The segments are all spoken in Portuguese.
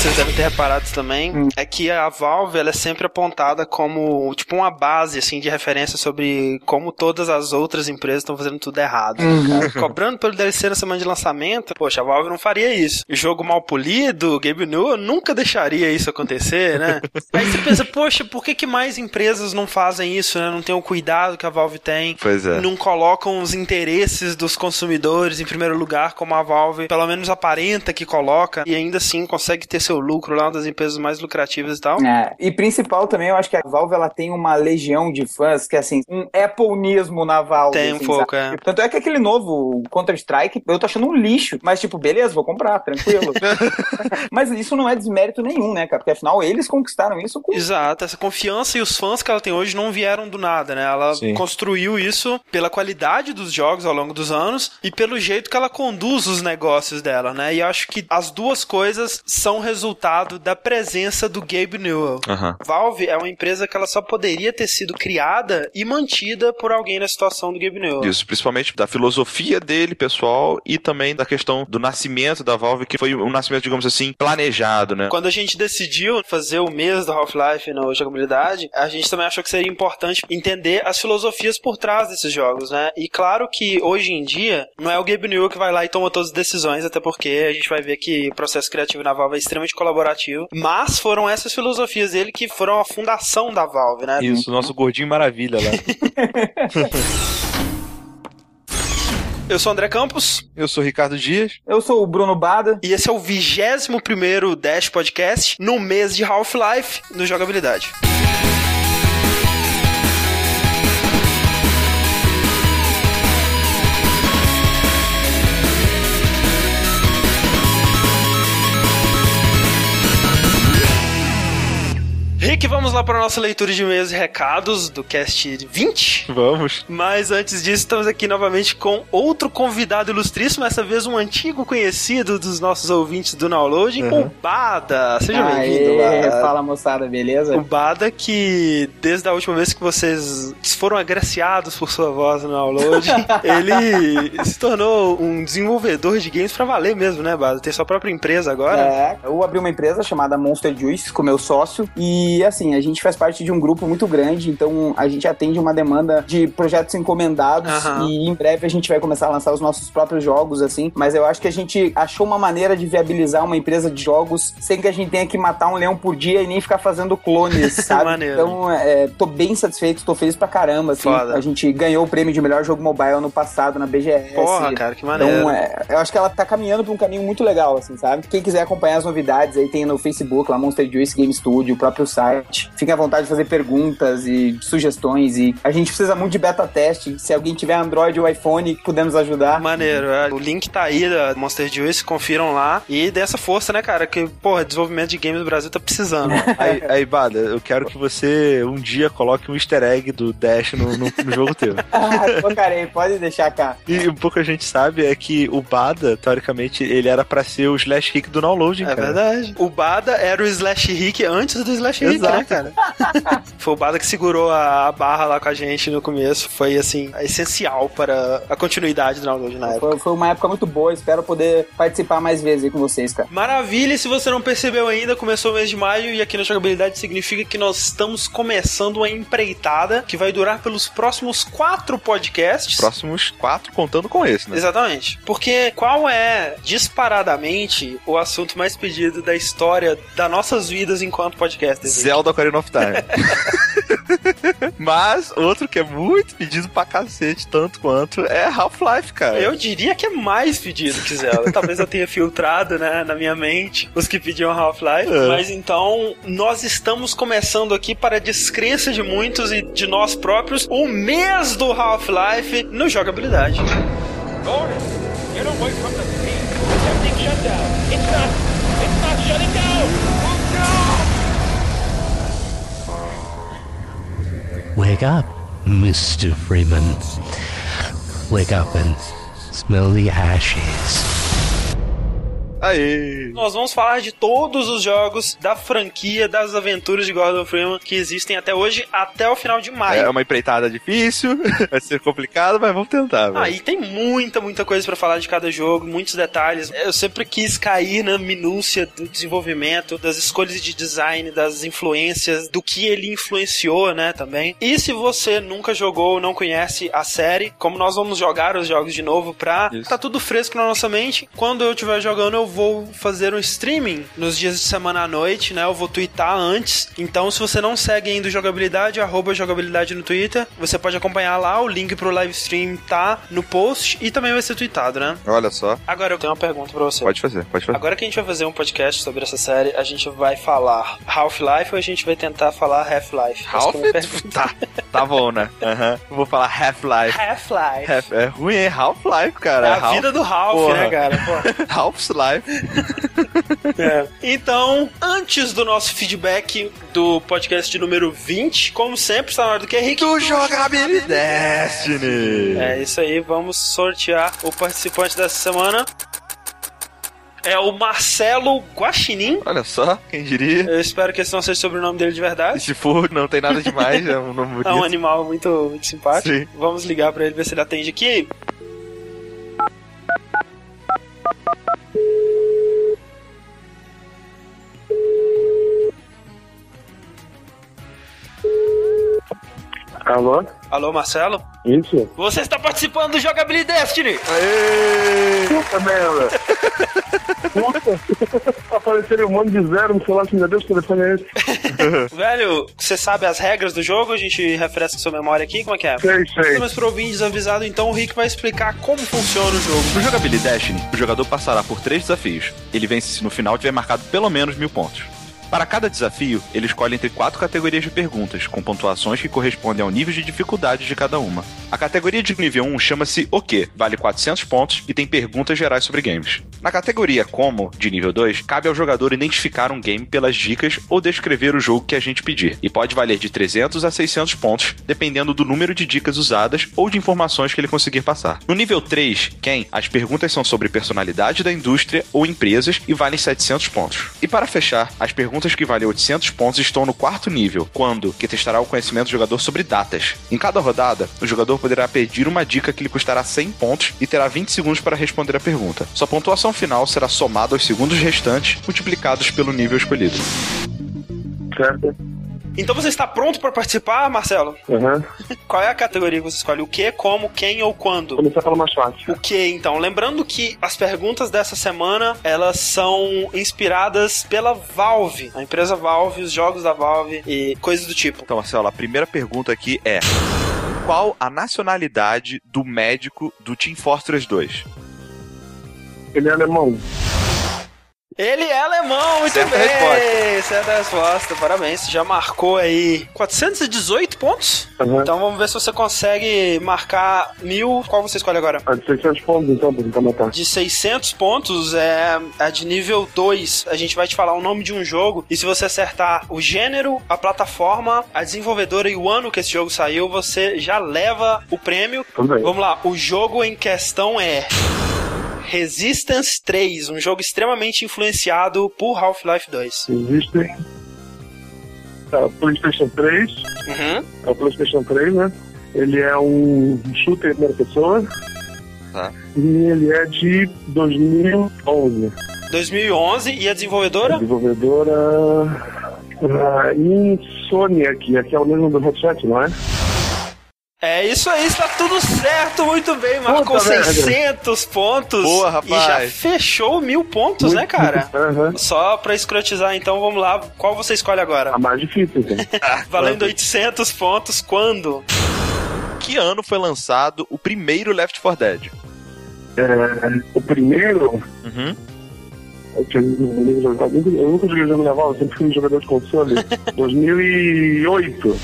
vocês devem ter reparado também, hum. é que a Valve ela é sempre apontada como tipo uma base assim de referência sobre como todas as outras empresas estão fazendo tudo errado. Uhum. Cobrando pelo DLC na semana de lançamento, poxa, a Valve não faria isso. Jogo mal polido, Gabe New, nunca deixaria isso acontecer, né? Aí você pensa, poxa, por que, que mais empresas não fazem isso, né? Não tem o cuidado que a Valve tem. Pois é. Não colocam os interesses dos consumidores em primeiro lugar, como a Valve, pelo menos aparenta que coloca, e ainda assim consegue ter seu lucro lá, uma das empresas mais lucrativas e tal. É, e principal também, eu acho que a Valve ela tem uma legião de fãs que, assim, um Appleismo na Valve. Tem assim, um pouco, é. Tanto é que aquele novo Counter-Strike, eu tô achando um lixo, mas tipo, beleza, vou comprar, tranquilo. mas isso não é desmérito nenhum, né, cara? Porque afinal eles conquistaram isso com. Exato, essa confiança e os fãs que ela tem hoje não vieram do nada, né? Ela Sim. construiu isso pela qualidade dos jogos ao longo dos anos e pelo jeito que ela conduz os negócios dela, né? E acho que as duas coisas são resultado da presença do Gabe Newell. Uhum. Valve é uma empresa que ela só poderia ter sido criada e mantida por alguém na situação do Gabe Newell. Isso, principalmente da filosofia dele, pessoal, e também da questão do nascimento da Valve, que foi um nascimento, digamos assim, planejado, né? Quando a gente decidiu fazer o mês do Half-Life na jogabilidade, a gente também achou que seria importante entender as filosofias por trás desses jogos, né? E claro que hoje em dia não é o Gabe Newell que vai lá e toma todas as decisões, até porque a gente vai ver que o processo criativo na Valve é extremamente colaborativo, mas foram essas filosofias dele que foram a fundação da Valve, né? Isso, nosso gordinho maravilha lá. Eu sou o André Campos. Eu sou o Ricardo Dias. Eu sou o Bruno Bada. E esse é o 21 primeiro Dash Podcast no mês de Half-Life no Jogabilidade. Rick, vamos lá para a nossa leitura de e-mails e recados do cast 20? Vamos. Mas antes disso, estamos aqui novamente com outro convidado ilustríssimo, essa vez um antigo conhecido dos nossos ouvintes do Download, uhum. o Bada. Seja bem-vindo, Bada. Fala, moçada, beleza? O Bada que, desde a última vez que vocês foram agraciados por sua voz no Download, ele se tornou um desenvolvedor de games pra valer mesmo, né, Bada? Tem sua própria empresa agora. É, eu abri uma empresa chamada Monster Juice com meu sócio e e assim, a gente faz parte de um grupo muito grande, então a gente atende uma demanda de projetos encomendados uhum. e em breve a gente vai começar a lançar os nossos próprios jogos, assim. Mas eu acho que a gente achou uma maneira de viabilizar uma empresa de jogos sem que a gente tenha que matar um leão por dia e nem ficar fazendo clones, sabe? então, é, tô bem satisfeito, tô feliz pra caramba, assim. Foda. A gente ganhou o prêmio de melhor jogo mobile ano passado na BGS. Porra, cara, que maneiro. Então, é, eu acho que ela tá caminhando pra um caminho muito legal, assim, sabe? Quem quiser acompanhar as novidades aí tem no Facebook, lá Monster Juice Game Studio, o próprio site site. Fiquem à vontade de fazer perguntas e sugestões. E a gente precisa muito de beta teste. Se alguém tiver Android ou iPhone, podemos ajudar. Maneiro. É. O link tá aí da Monster Juice, confiram lá. E dessa força, né, cara? Que, porra, desenvolvimento de games no Brasil tá precisando. aí, aí, Bada, eu quero que você um dia coloque um easter egg do Dash no, no, no jogo teu. ah, colocarei, pode deixar cá. E um pouco a gente sabe é que o Bada, teoricamente, ele era pra ser o Slash Rick do downloading, é cara. É verdade. O Bada era o Slash Rick antes do Slash Rick, né, cara? foi o Bada que segurou a barra lá com a gente no começo. Foi, assim, essencial para a continuidade do download na época. Foi, foi uma época muito boa. Espero poder participar mais vezes aí com vocês, cara. Maravilha! E se você não percebeu ainda, começou o mês de maio e aqui na Jogabilidade significa que nós estamos começando uma empreitada que vai durar pelos próximos quatro podcasts. Próximos quatro, contando com esse, né? Exatamente. Porque qual é, disparadamente, o assunto mais pedido da história das nossas vidas enquanto podcasters? Zelda Ocarina of Time. Mas outro que é muito pedido pra cacete, tanto quanto, é Half-Life, cara. Eu diria que é mais pedido que Zelda. Talvez eu tenha filtrado, né, na minha mente os que pediam Half-Life. É. Mas então, nós estamos começando aqui para a descrença de muitos e de nós próprios o mês do Half-Life no jogabilidade. Gordon, get away from the shut down. It's not, Wake up, Mr. Freeman. Wake up and smell the ashes. Aê! Nós vamos falar de todos os jogos da franquia das aventuras de Gordon Freeman que existem até hoje, até o final de maio. É uma empreitada difícil, vai ser complicado, mas vamos tentar. Ah, e tem muita, muita coisa para falar de cada jogo, muitos detalhes. Eu sempre quis cair na minúcia do desenvolvimento, das escolhas de design, das influências, do que ele influenciou, né, também. E se você nunca jogou ou não conhece a série, como nós vamos jogar os jogos de novo pra Isso. tá tudo fresco na nossa mente, quando eu estiver jogando eu vou fazer um streaming nos dias de semana à noite, né? Eu vou twittar antes. Então, se você não segue ainda o jogabilidade, arroba jogabilidade no Twitter, você pode acompanhar lá, o link pro live stream tá no post e também vai ser tweetado, né? Olha só. Agora eu tenho uma pergunta pra você. Pode fazer, pode fazer. Agora que a gente vai fazer um podcast sobre essa série, a gente vai falar Half-Life ou a gente vai tentar falar Half-Life? Half? É tá, tá bom, né? Uhum. Vou falar Half-Life. Half-Life. Half, é ruim, é Half-Life, cara. É a Half... vida do Ralph, né, Porra. né, cara? Half-Life. é. Então, antes do nosso feedback do podcast número 20, como sempre, está na hora do que, Henrique? Do Jogabilidade Destiny. É isso aí, vamos sortear o participante dessa semana. É o Marcelo Guaxinim. Olha só, quem diria. Eu espero que esse não seja o sobrenome dele de verdade. E se for, não tem nada demais, é um nome bonito. É um animal muito, muito simpático. Sim. Vamos ligar para ele, ver se ele atende aqui. Alô? Alô, Marcelo? Isso. Você está participando do Jogabilidade Destiny! Aê! Puta merda! Puta! Apareceram um monte de zero no celular, meu Deus, que telefone é esse? Velho, você sabe as regras do jogo? A gente refresca sua memória aqui, como é que é? Sei, sei. Mas pro ouvinte desavisado, então o Rick vai explicar como funciona o jogo. No Jogabilidade Destiny, o jogador passará por três desafios. Ele vence se no final tiver marcado pelo menos mil pontos. Para cada desafio, ele escolhe entre quatro categorias de perguntas, com pontuações que correspondem ao nível de dificuldade de cada uma. A categoria de nível 1 chama-se O que, vale 400 pontos e tem perguntas gerais sobre games. Na categoria Como, de nível 2, cabe ao jogador identificar um game pelas dicas ou descrever o jogo que a gente pedir, e pode valer de 300 a 600 pontos, dependendo do número de dicas usadas ou de informações que ele conseguir passar. No nível 3, Quem, as perguntas são sobre personalidade da indústria ou empresas e valem 700 pontos. E para fechar, as perguntas perguntas que valem 800 pontos estão no quarto nível, quando que testará o conhecimento do jogador sobre datas. Em cada rodada, o jogador poderá pedir uma dica que lhe custará 100 pontos e terá 20 segundos para responder a pergunta. Sua pontuação final será somada aos segundos restantes, multiplicados pelo nível escolhido. Certo. Então você está pronto para participar, Marcelo? Uhum. Qual é a categoria que você escolhe? O que, como, quem ou quando? Começar pelo mais fácil. O que, então? Lembrando que as perguntas dessa semana, elas são inspiradas pela Valve, a empresa Valve, os jogos da Valve e coisas do tipo. Então, Marcelo, a primeira pergunta aqui é: qual a nacionalidade do médico do Team Fortress 2? Ele é alemão. Ele é alemão, muito certa bem. Resposta. Certa resposta, parabéns. Você já marcou aí 418 pontos. Uhum. Então vamos ver se você consegue marcar mil. Qual você escolhe agora? A de 600 pontos, então, pra tentar matar. De 600 pontos é a de nível 2. A gente vai te falar o nome de um jogo e se você acertar o gênero, a plataforma, a desenvolvedora e o ano que esse jogo saiu, você já leva o prêmio. Também. Vamos lá, o jogo em questão é. Resistance 3, um jogo extremamente influenciado por Half-Life 2. Existem. Tá, PlayStation 3. Uhum. É o PlayStation 3, né? Ele é um shooter em primeira pessoa. Tá. E ele é de 2011. 2011 e a desenvolvedora? A desenvolvedora. Uh, Insomniac, que é o mesmo do headset, não é? É isso aí, está tudo certo, muito bem. Marcou Puta 600 merda. pontos. Boa, rapaz. E já fechou mil pontos, né, muito, né, cara? Uhum. Só pra escrotizar, então vamos lá. Qual você escolhe agora? A mais difícil, então. Valendo 800 pontos, quando? Que ano foi lançado o primeiro Left 4 Dead? É, o primeiro? Uhum. Eu, nunca joguei jogo naval, eu sempre fui um jogador de console. 2008.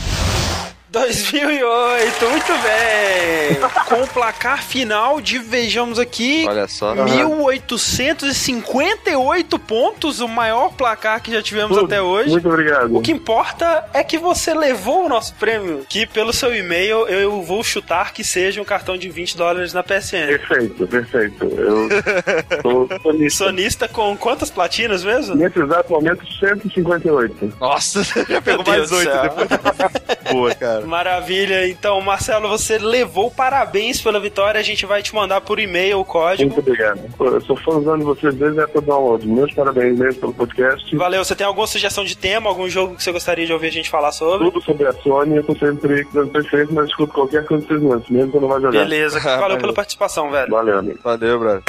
2008, muito bem. Com o placar final de, vejamos aqui, Olha só. 1858 pontos, o maior placar que já tivemos até hoje. Muito obrigado. O que importa é que você levou o nosso prêmio, que pelo seu e-mail eu vou chutar que seja um cartão de 20 dólares na PSN. Perfeito, perfeito. Eu sou sonista. Sonista com quantas platinas mesmo? Nesse exato momento, 158. Nossa, já pegou mais Deus do oito céu. depois. Boa, cara. Maravilha. Então, Marcelo, você levou parabéns pela vitória. A gente vai te mandar por e-mail o código. Muito obrigado. Eu sou fãzão de vocês desde a época do download. Meus parabéns mesmo pelo podcast. Valeu. Você tem alguma sugestão de tema, algum jogo que você gostaria de ouvir a gente falar sobre? Tudo sobre a Sony, eu tô sempre dando perfeito, mas escuto qualquer coisa que vocês lancem, mesmo que eu não vá jogar. Beleza. Valeu Valeu. pela participação, velho. Valeu, amigo. Valeu, brother.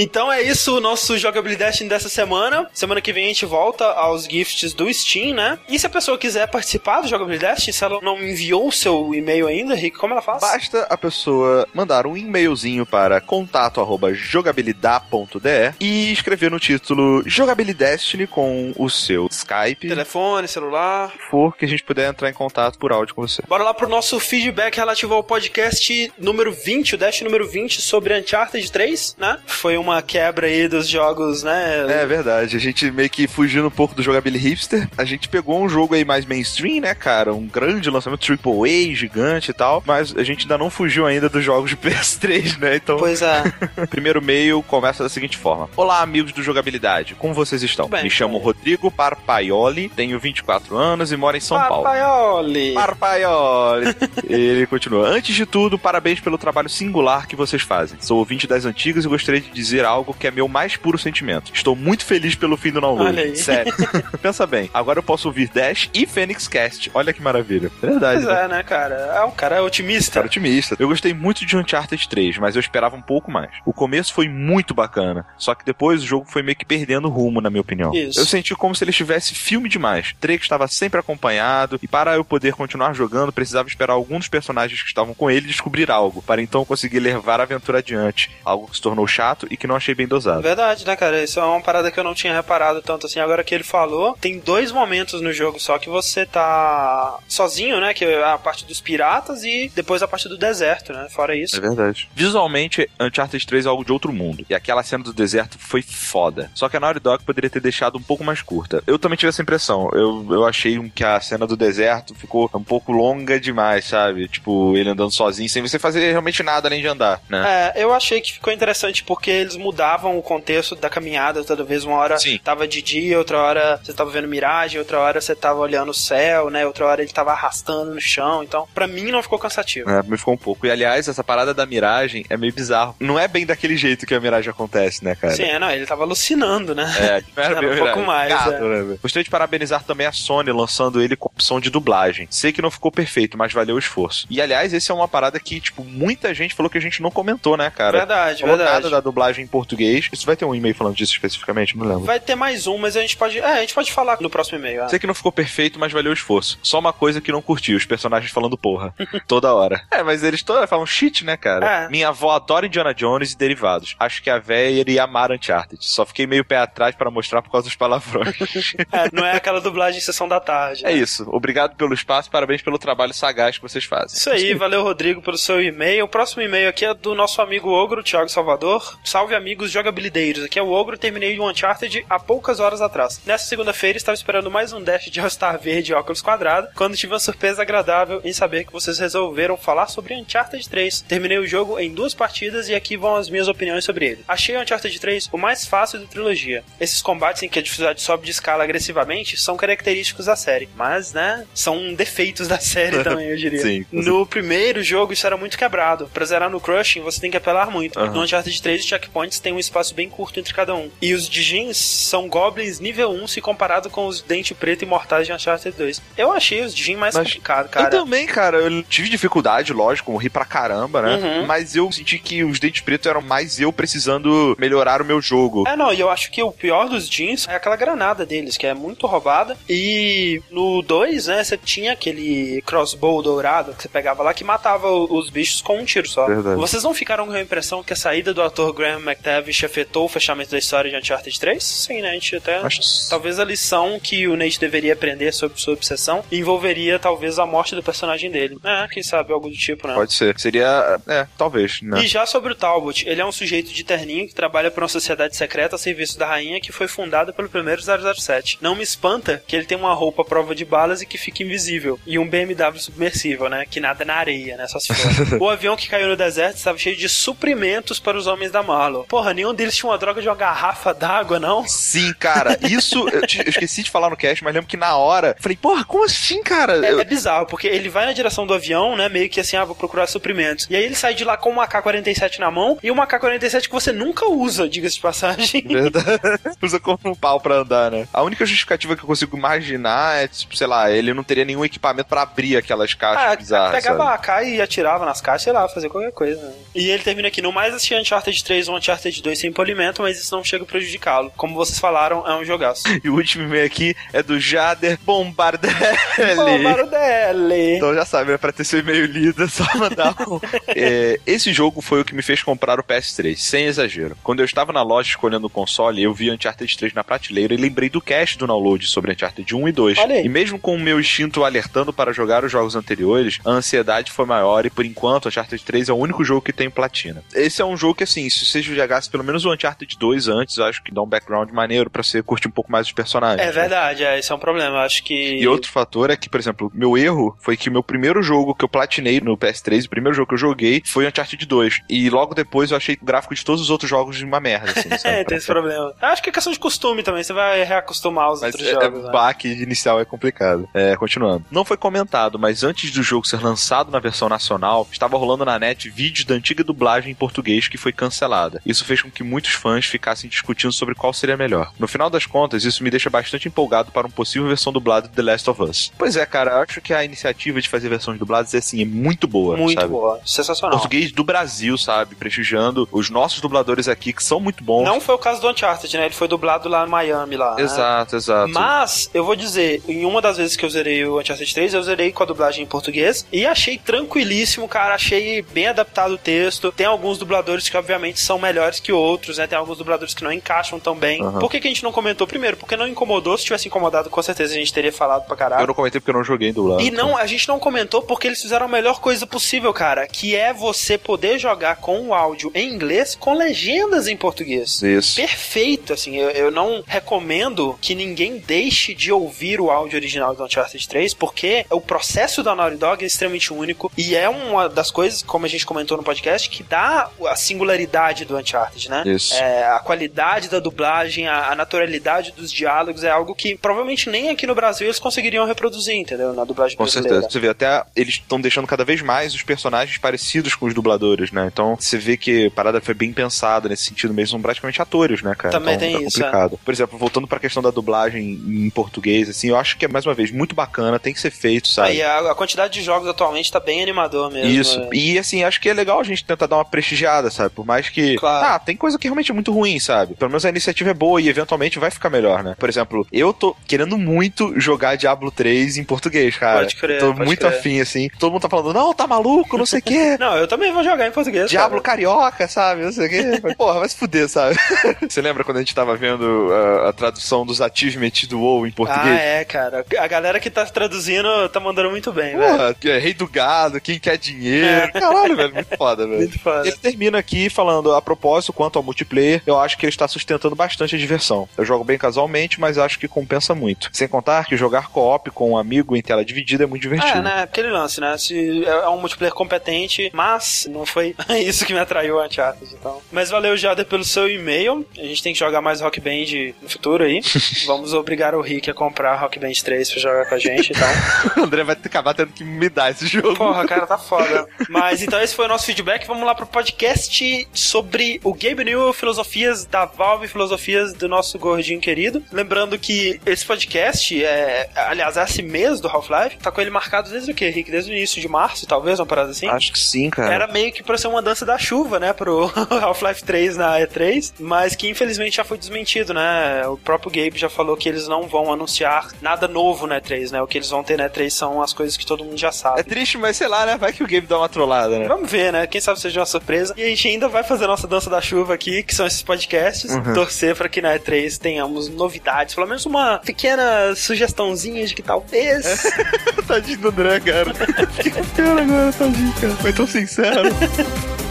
Então é isso, o nosso Jogabilidade dessa semana. Semana que vem a gente volta aos gifts do Steam, né? E se a pessoa quiser participar do Jogabilidade, se ela não enviou o seu e-mail ainda, Rick, como ela faz? Basta a pessoa mandar um e-mailzinho para contato@jogabilidade.de e escrever no título Jogabilidestiny com o seu Skype, Telefone, celular. for que a gente puder entrar em contato por áudio com você. Bora lá pro nosso feedback relativo ao podcast número 20, o Dash número 20 sobre Uncharted 3, né? Foi uma quebra aí dos jogos, né? É verdade, a gente meio que fugindo um pouco do jogabilidade hipster, a gente pegou um jogo aí mais mainstream, né, cara? Um grande lançamento AAA, gigante e tal, mas a gente ainda não fugiu ainda dos jogos de PS3, né? Então, Pois é. primeiro e-mail começa da seguinte forma: Olá, amigos do Jogabilidade, como vocês estão? Bem. Me chamo Rodrigo Parpaioli, tenho 24 anos e moro em São Paulo. Papaioli. Parpaioli. Ele continua. Antes de tudo, parabéns pelo trabalho singular que vocês fazem. Sou ouvinte das antigas e gostaria de dizer algo que é meu mais puro sentimento. Estou muito feliz pelo fim do download. Sério. Pensa bem, agora eu posso ouvir Dash e Phoenix Cast. Olha que maravilha. Verdade, Pois né? é, né, cara? É um cara otimista. Cara otimista. Eu gostei muito de Uncharted 3, mas eu esperava um pouco mais. O começo foi muito bacana, só que depois o jogo foi meio que perdendo rumo, na minha opinião. Isso. Eu senti como se ele estivesse filme demais. Drake estava sempre acompanhado, e para eu poder continuar jogando, precisava esperar algum dos personagens que estavam com ele descobrir algo, para então conseguir levar a aventura adiante. Algo que se tornou chato e que não achei bem dosado. Verdade, né, cara? Isso é uma parada que eu não tinha reparado tanto assim. Agora que ele falou, tem dois momentos no jogo só que você tá sozinho, né? Que é a parte dos piratas e depois a parte do deserto, né? Fora isso. É verdade. Visualmente, Uncharted 3 é algo de outro mundo. E aquela cena do deserto foi foda. Só que a Naughty Dog poderia ter deixado um pouco mais curta. Eu também tive essa impressão. Eu, eu achei que a cena do deserto ficou um pouco longa demais, sabe? Tipo, ele andando sozinho, sem você fazer realmente nada além de andar, né? É, eu achei que ficou interessante porque eles mudavam o contexto da caminhada toda vez. Uma hora Sim. tava de dia, outra hora você tava vendo miragem, outra hora você tava olhando o céu, né? Outra hora ele tava arrastando no chão. Então, pra mim não ficou cansativo. É, me ficou um pouco. E aliás, essa parada da miragem é meio bizarro. Não é bem daquele jeito que a miragem acontece, né, cara? Sim, é, não, ele tava alucinando, né? É, não era, Era um pouco mais, Gato, é. né? Gostaria de parabenizar também a Sony lançando ele com opção de dublagem. Sei que não ficou perfeito, mas valeu o esforço. E aliás, esse é uma parada que, tipo, muita gente falou que a gente não comentou, né, cara? Verdade, Falou verdade. nada da dublagem em português. Isso vai ter um e-mail falando disso especificamente, não lembro. Vai ter mais um, mas a gente pode. É, a gente pode falar no próximo e-mail. é. Sei que não ficou perfeito, mas valeu o esforço. Só uma coisa que não curti, os personagens falando porra. toda hora. É, mas eles toda falam shit, né, cara? É. Minha avó adora Indiana Jones e derivados. Acho que a véia iria amar Uncharted. Só fiquei meio pé atrás para mostrar por causa dos palavrões. É, não é aquela dublagem sessão da tarde. é né? isso. Obrigado pelo espaço, parabéns pelo trabalho sagaz que vocês fazem. Isso aí, valeu Rodrigo pelo seu e-mail. O próximo e-mail aqui é do nosso amigo Ogro, Thiago Salvador. Salve amigos jogabilideiros. Aqui é o Ogro, terminei o Uncharted há poucas horas atrás. Nessa segunda-feira estava esperando mais um dash de All-Star Verde e óculos quadrado, quando tive uma surpresa agradável em saber que vocês resolveram falar sobre Uncharted 3. Terminei o jogo em duas partidas e aqui vão as minhas opiniões sobre ele. Achei o Uncharted 3 o mais fácil da trilogia. Esses combates em que a dificuldade sobe de escala agressivamente são característicos da série, mas, né, são defeitos da série também, eu diria. Sim. No primeiro jogo isso era muito quebrado. Pra zerar no Crushing você tem que apelar muito. Aham. No Uncharted 3 os checkpoints têm um espaço bem curto entre cada um. E os Dijins são goblins nível 1 se comparado com os dente preto imortais de Uncharted 2. Eu achei os Dijin mais Mas complicados, cara. Eu também, cara, eu tive dificuldade, lógico, morri pra caramba, né? Uhum. Mas eu senti que os dentes pretos eram mais eu precisando melhorar o meu jogo. É, não, e eu acho que o pior dos jeans é aquela granada deles, que é muito roubada. E no 2, né, você tinha aquele crossbow dourado que você pegava lá que matava os bichos com um tiro só. Verdade. Vocês não ficaram com a impressão que a saída do ator Graham McTavish afetou o fechamento da história de Uncharted 3? Sim, né? A gente até. Acho... Talvez a lição que o Nate deveria aprender sobre sua obsessão envolveria talvez a morte do personagem dele. É, quem sabe algo do tipo, né? Pode ser. Seria. É, talvez, né? E já sobre o Talbot, ele é um sujeito de terninho que trabalha para uma sociedade secreta a serviço da rainha que foi fundada pelo primeiro 007. Não me espanta que ele tem uma roupa à prova de balas e que fica invisível. E um BMW submersível, né? Que nada na areia, né? Só se for. o avião que caiu no deserto estava cheio de suprimentos para os homens da Marlow. Porra, nenhum deles tinha uma droga de uma garrafa d'água, não? Sim, cara. Isso eu, te, eu, esqueci de falar no cast, mas lembro que na hora falei, porra, como assim, cara? É, eu... é bizarro, porque ele vai na direção do avião, né? Meio que assim, ah, vou procurar suprimentos. E aí ele sai de lá com uma AK-47 na mão e uma AK-47 que você nunca usa, diga-se de passagem. Verdade. usa como um pau pra andar, né? A única justificativa que eu consigo imaginar é, tipo, sei lá, ele não teria nenhum equipamento para abrir aquelas caixas ah, bizarras. Pegava sabe? a AK e atirava nas caixas, sei lá, fazer qualquer coisa. Né? E ele termina aqui, no mais assistir Uncharted 3 ou Uncharted 2 sem polimento, mas isso não chega a prejudicá-lo. Como vocês falaram, é um jogaço. e o último e-mail aqui é do Jader Bombardelli. Bombardelli. Então já sabe, é pra ter seu e-mail lido, é só mandar um. é, esse jogo foi o que me fez comprar o PS3, sem exagero. Quando eu estava na loja escolhendo o console, eu vi Uncharted 3 na prateleira e lembrei do cast do download sobre Uncharted 1 e 2. E mesmo com o meu instinto alertando para jogar os jogos anteriores, a ansiedade foi maior e por enquanto Uncharted 3 é o único jogo que tem platina. Esse é um jogo que assim, se você jogasse pelo menos o Uncharted 2 antes, acho que dá um background maneiro para você curtir um pouco mais os personagens. É né? verdade, é, esse é um problema, acho que... E outro fator é que, por exemplo, meu erro foi que o meu primeiro jogo que eu platinei no PS3, o primeiro jogo que eu joguei foi Uncharted 2. E logo depois eu achei o gráfico de todos os outros jogos uma merda, assim, é, tem esse problema. Acho que é questão de costume também, você vai reacostumar os mas outros é, jogos. É, né? baque inicial é complicado. É, continuando. Não foi comentado, mas antes do jogo ser lançado na versão nacional, estava rolando na net vídeos da antiga dublagem em português que foi cancelada. Isso fez com que muitos fãs ficassem discutindo sobre qual seria melhor. No final das contas, isso me deixa bastante empolgado para uma possível versão dublada de The Last of Us. Pois é, cara, eu acho que a iniciativa de fazer versões dubladas é assim, é muito boa. Muito sabe? boa. Sensacional. Português do Brasil, sabe? Prestigiando os nossos dubladores aqui, que são muito bons. Não foi o caso do Uncharted, né? Ele foi dublado lá no Miami, lá. Né? Exato, né? exato. Mas, eu vou dizer, em uma das vezes que eu zerei o Uncharted 3, eu zerei com a dublagem em português e achei tranquilíssimo, cara. Achei bem adaptado o texto. Tem alguns dubladores que, obviamente, são melhores que outros, né? Tem alguns dubladores que não encaixam tão bem. Uhum. Por que, que a gente não comentou? Primeiro, porque não incomodou. Se tivesse incomodado, com certeza a gente teria falado pra caralho. Eu não comentei porque eu não joguei dublado. E não, a gente não comentou porque eles fizeram a melhor coisa possível, cara. Que é você poder jogar com o áudio em inglês com legendas em português. Isso. Perfeito, assim. Eu, eu não recomendo que ninguém deixe de ouvir o áudio original do Uncharted 3, porque o processo da Naughty Dog é extremamente único e é uma das coisas, como a gente comentou no podcast, que dá a singularidade do Uncharted, né? Isso. É, a qualidade da dublagem, a, a, naturalidade dos diálogos é algo que provavelmente nem aqui no Brasil eles conseguiriam reproduzir, entendeu? Na dublagem com brasileira. certeza. Você vê, até eles estão deixando cada vez mais os personagens parecidos com os dubladores, né? Então você vê que a parada foi bem pensada nesse sentido mesmo, são praticamente atores, né, cara? Também então, tem tá isso. Complicado. É. Por exemplo, voltando pra questão da dublagem em português, assim, eu acho que é, mais uma vez, muito bacana, tem que ser feito, sabe? Aí a, a, quantidade de jogos atualmente tá bem animador mesmo. Isso. É. E assim, acho que é legal a gente tentar dar uma prestigiada, sabe? Por mais que. Claro. Ah, tem coisa que realmente é muito ruim, sabe? Pelo menos a iniciativa é boa e eventualmente vai ficar melhor, né? Por exemplo, eu tô querendo muito jogar Diablo 3 em português, cara. Pode crer. Tô muito crer. afim, assim. Todo mundo tá falando, não, tá maluco, não sei o quê. não, eu também vou jogar em português. Diablo cara. carioca, sabe? Não sei o quê. Porra, vai se fuder, sabe? Você lembra quando a gente tava vendo a, uh, a tradução dos achievements do WoW em português? Ah, é, cara. A galera que tá traduzindo tá mandando muito bem, Porra, velho. É rei do gado, quem quer dinheiro. É. Caralho, velho, muito foda, velho. Muito foda. Ele termina aqui falando, a propósito, quanto ao multiplayer, eu acho que ele está sustentando bastante a diversão. Eu jogo bem casualmente, mas acho que compensa muito. Sem contar que jogar co-op com um amigo em tela dividida é muito divertido. É, né? Aquele lance, né? Se é um multiplayer competente, mas não foi isso que me atraiu a Uncharted, então. Mas valeu, Jader, pelo seu e-mail. A gente tem que jogar mais Rock Band no futuro aí. Vamos obrigar o Rick a comprar Rock Band 3 pra jogar com a gente, então. o André vai acabar tendo que me dar esse jogo. Porra, cara, tá foda. Mas então esse foi o nosso feedback. Vamos lá pro podcast sobre o Gabe New, filosofias da Valve, filosofias do nosso gordinho querido. Lembrando que esse podcast é, aliás, esse mês do Half-Life, tá com ele marcado desde o que, Rick? Desde o início de março, talvez, uma parada assim? Acho que sim, cara. Era meio que pra ser uma dança da chuva, né, pro Half-Life 3 na E3, mas que infelizmente já foi desmentido, né? O próprio Gabe já falou que eles não vão anunciar nada novo na E3, né? O que eles vão ter na E3 são as coisas que todo mundo já sabe. É triste, mas sei lá, né? Vai que o Gabe dá uma trollada, né? Vamos ver, né? Quem sabe seja uma surpresa. E a gente ainda vai fazer nossa dança da chuva aqui, que são esses podcasts. Uhum. Torcer para que na E3 tenhamos novidades, pelo menos uma pequena sugestãozinha de que talvez. tadinho do André, cara. Fica agora, tadinho, cara. Foi tão sincero.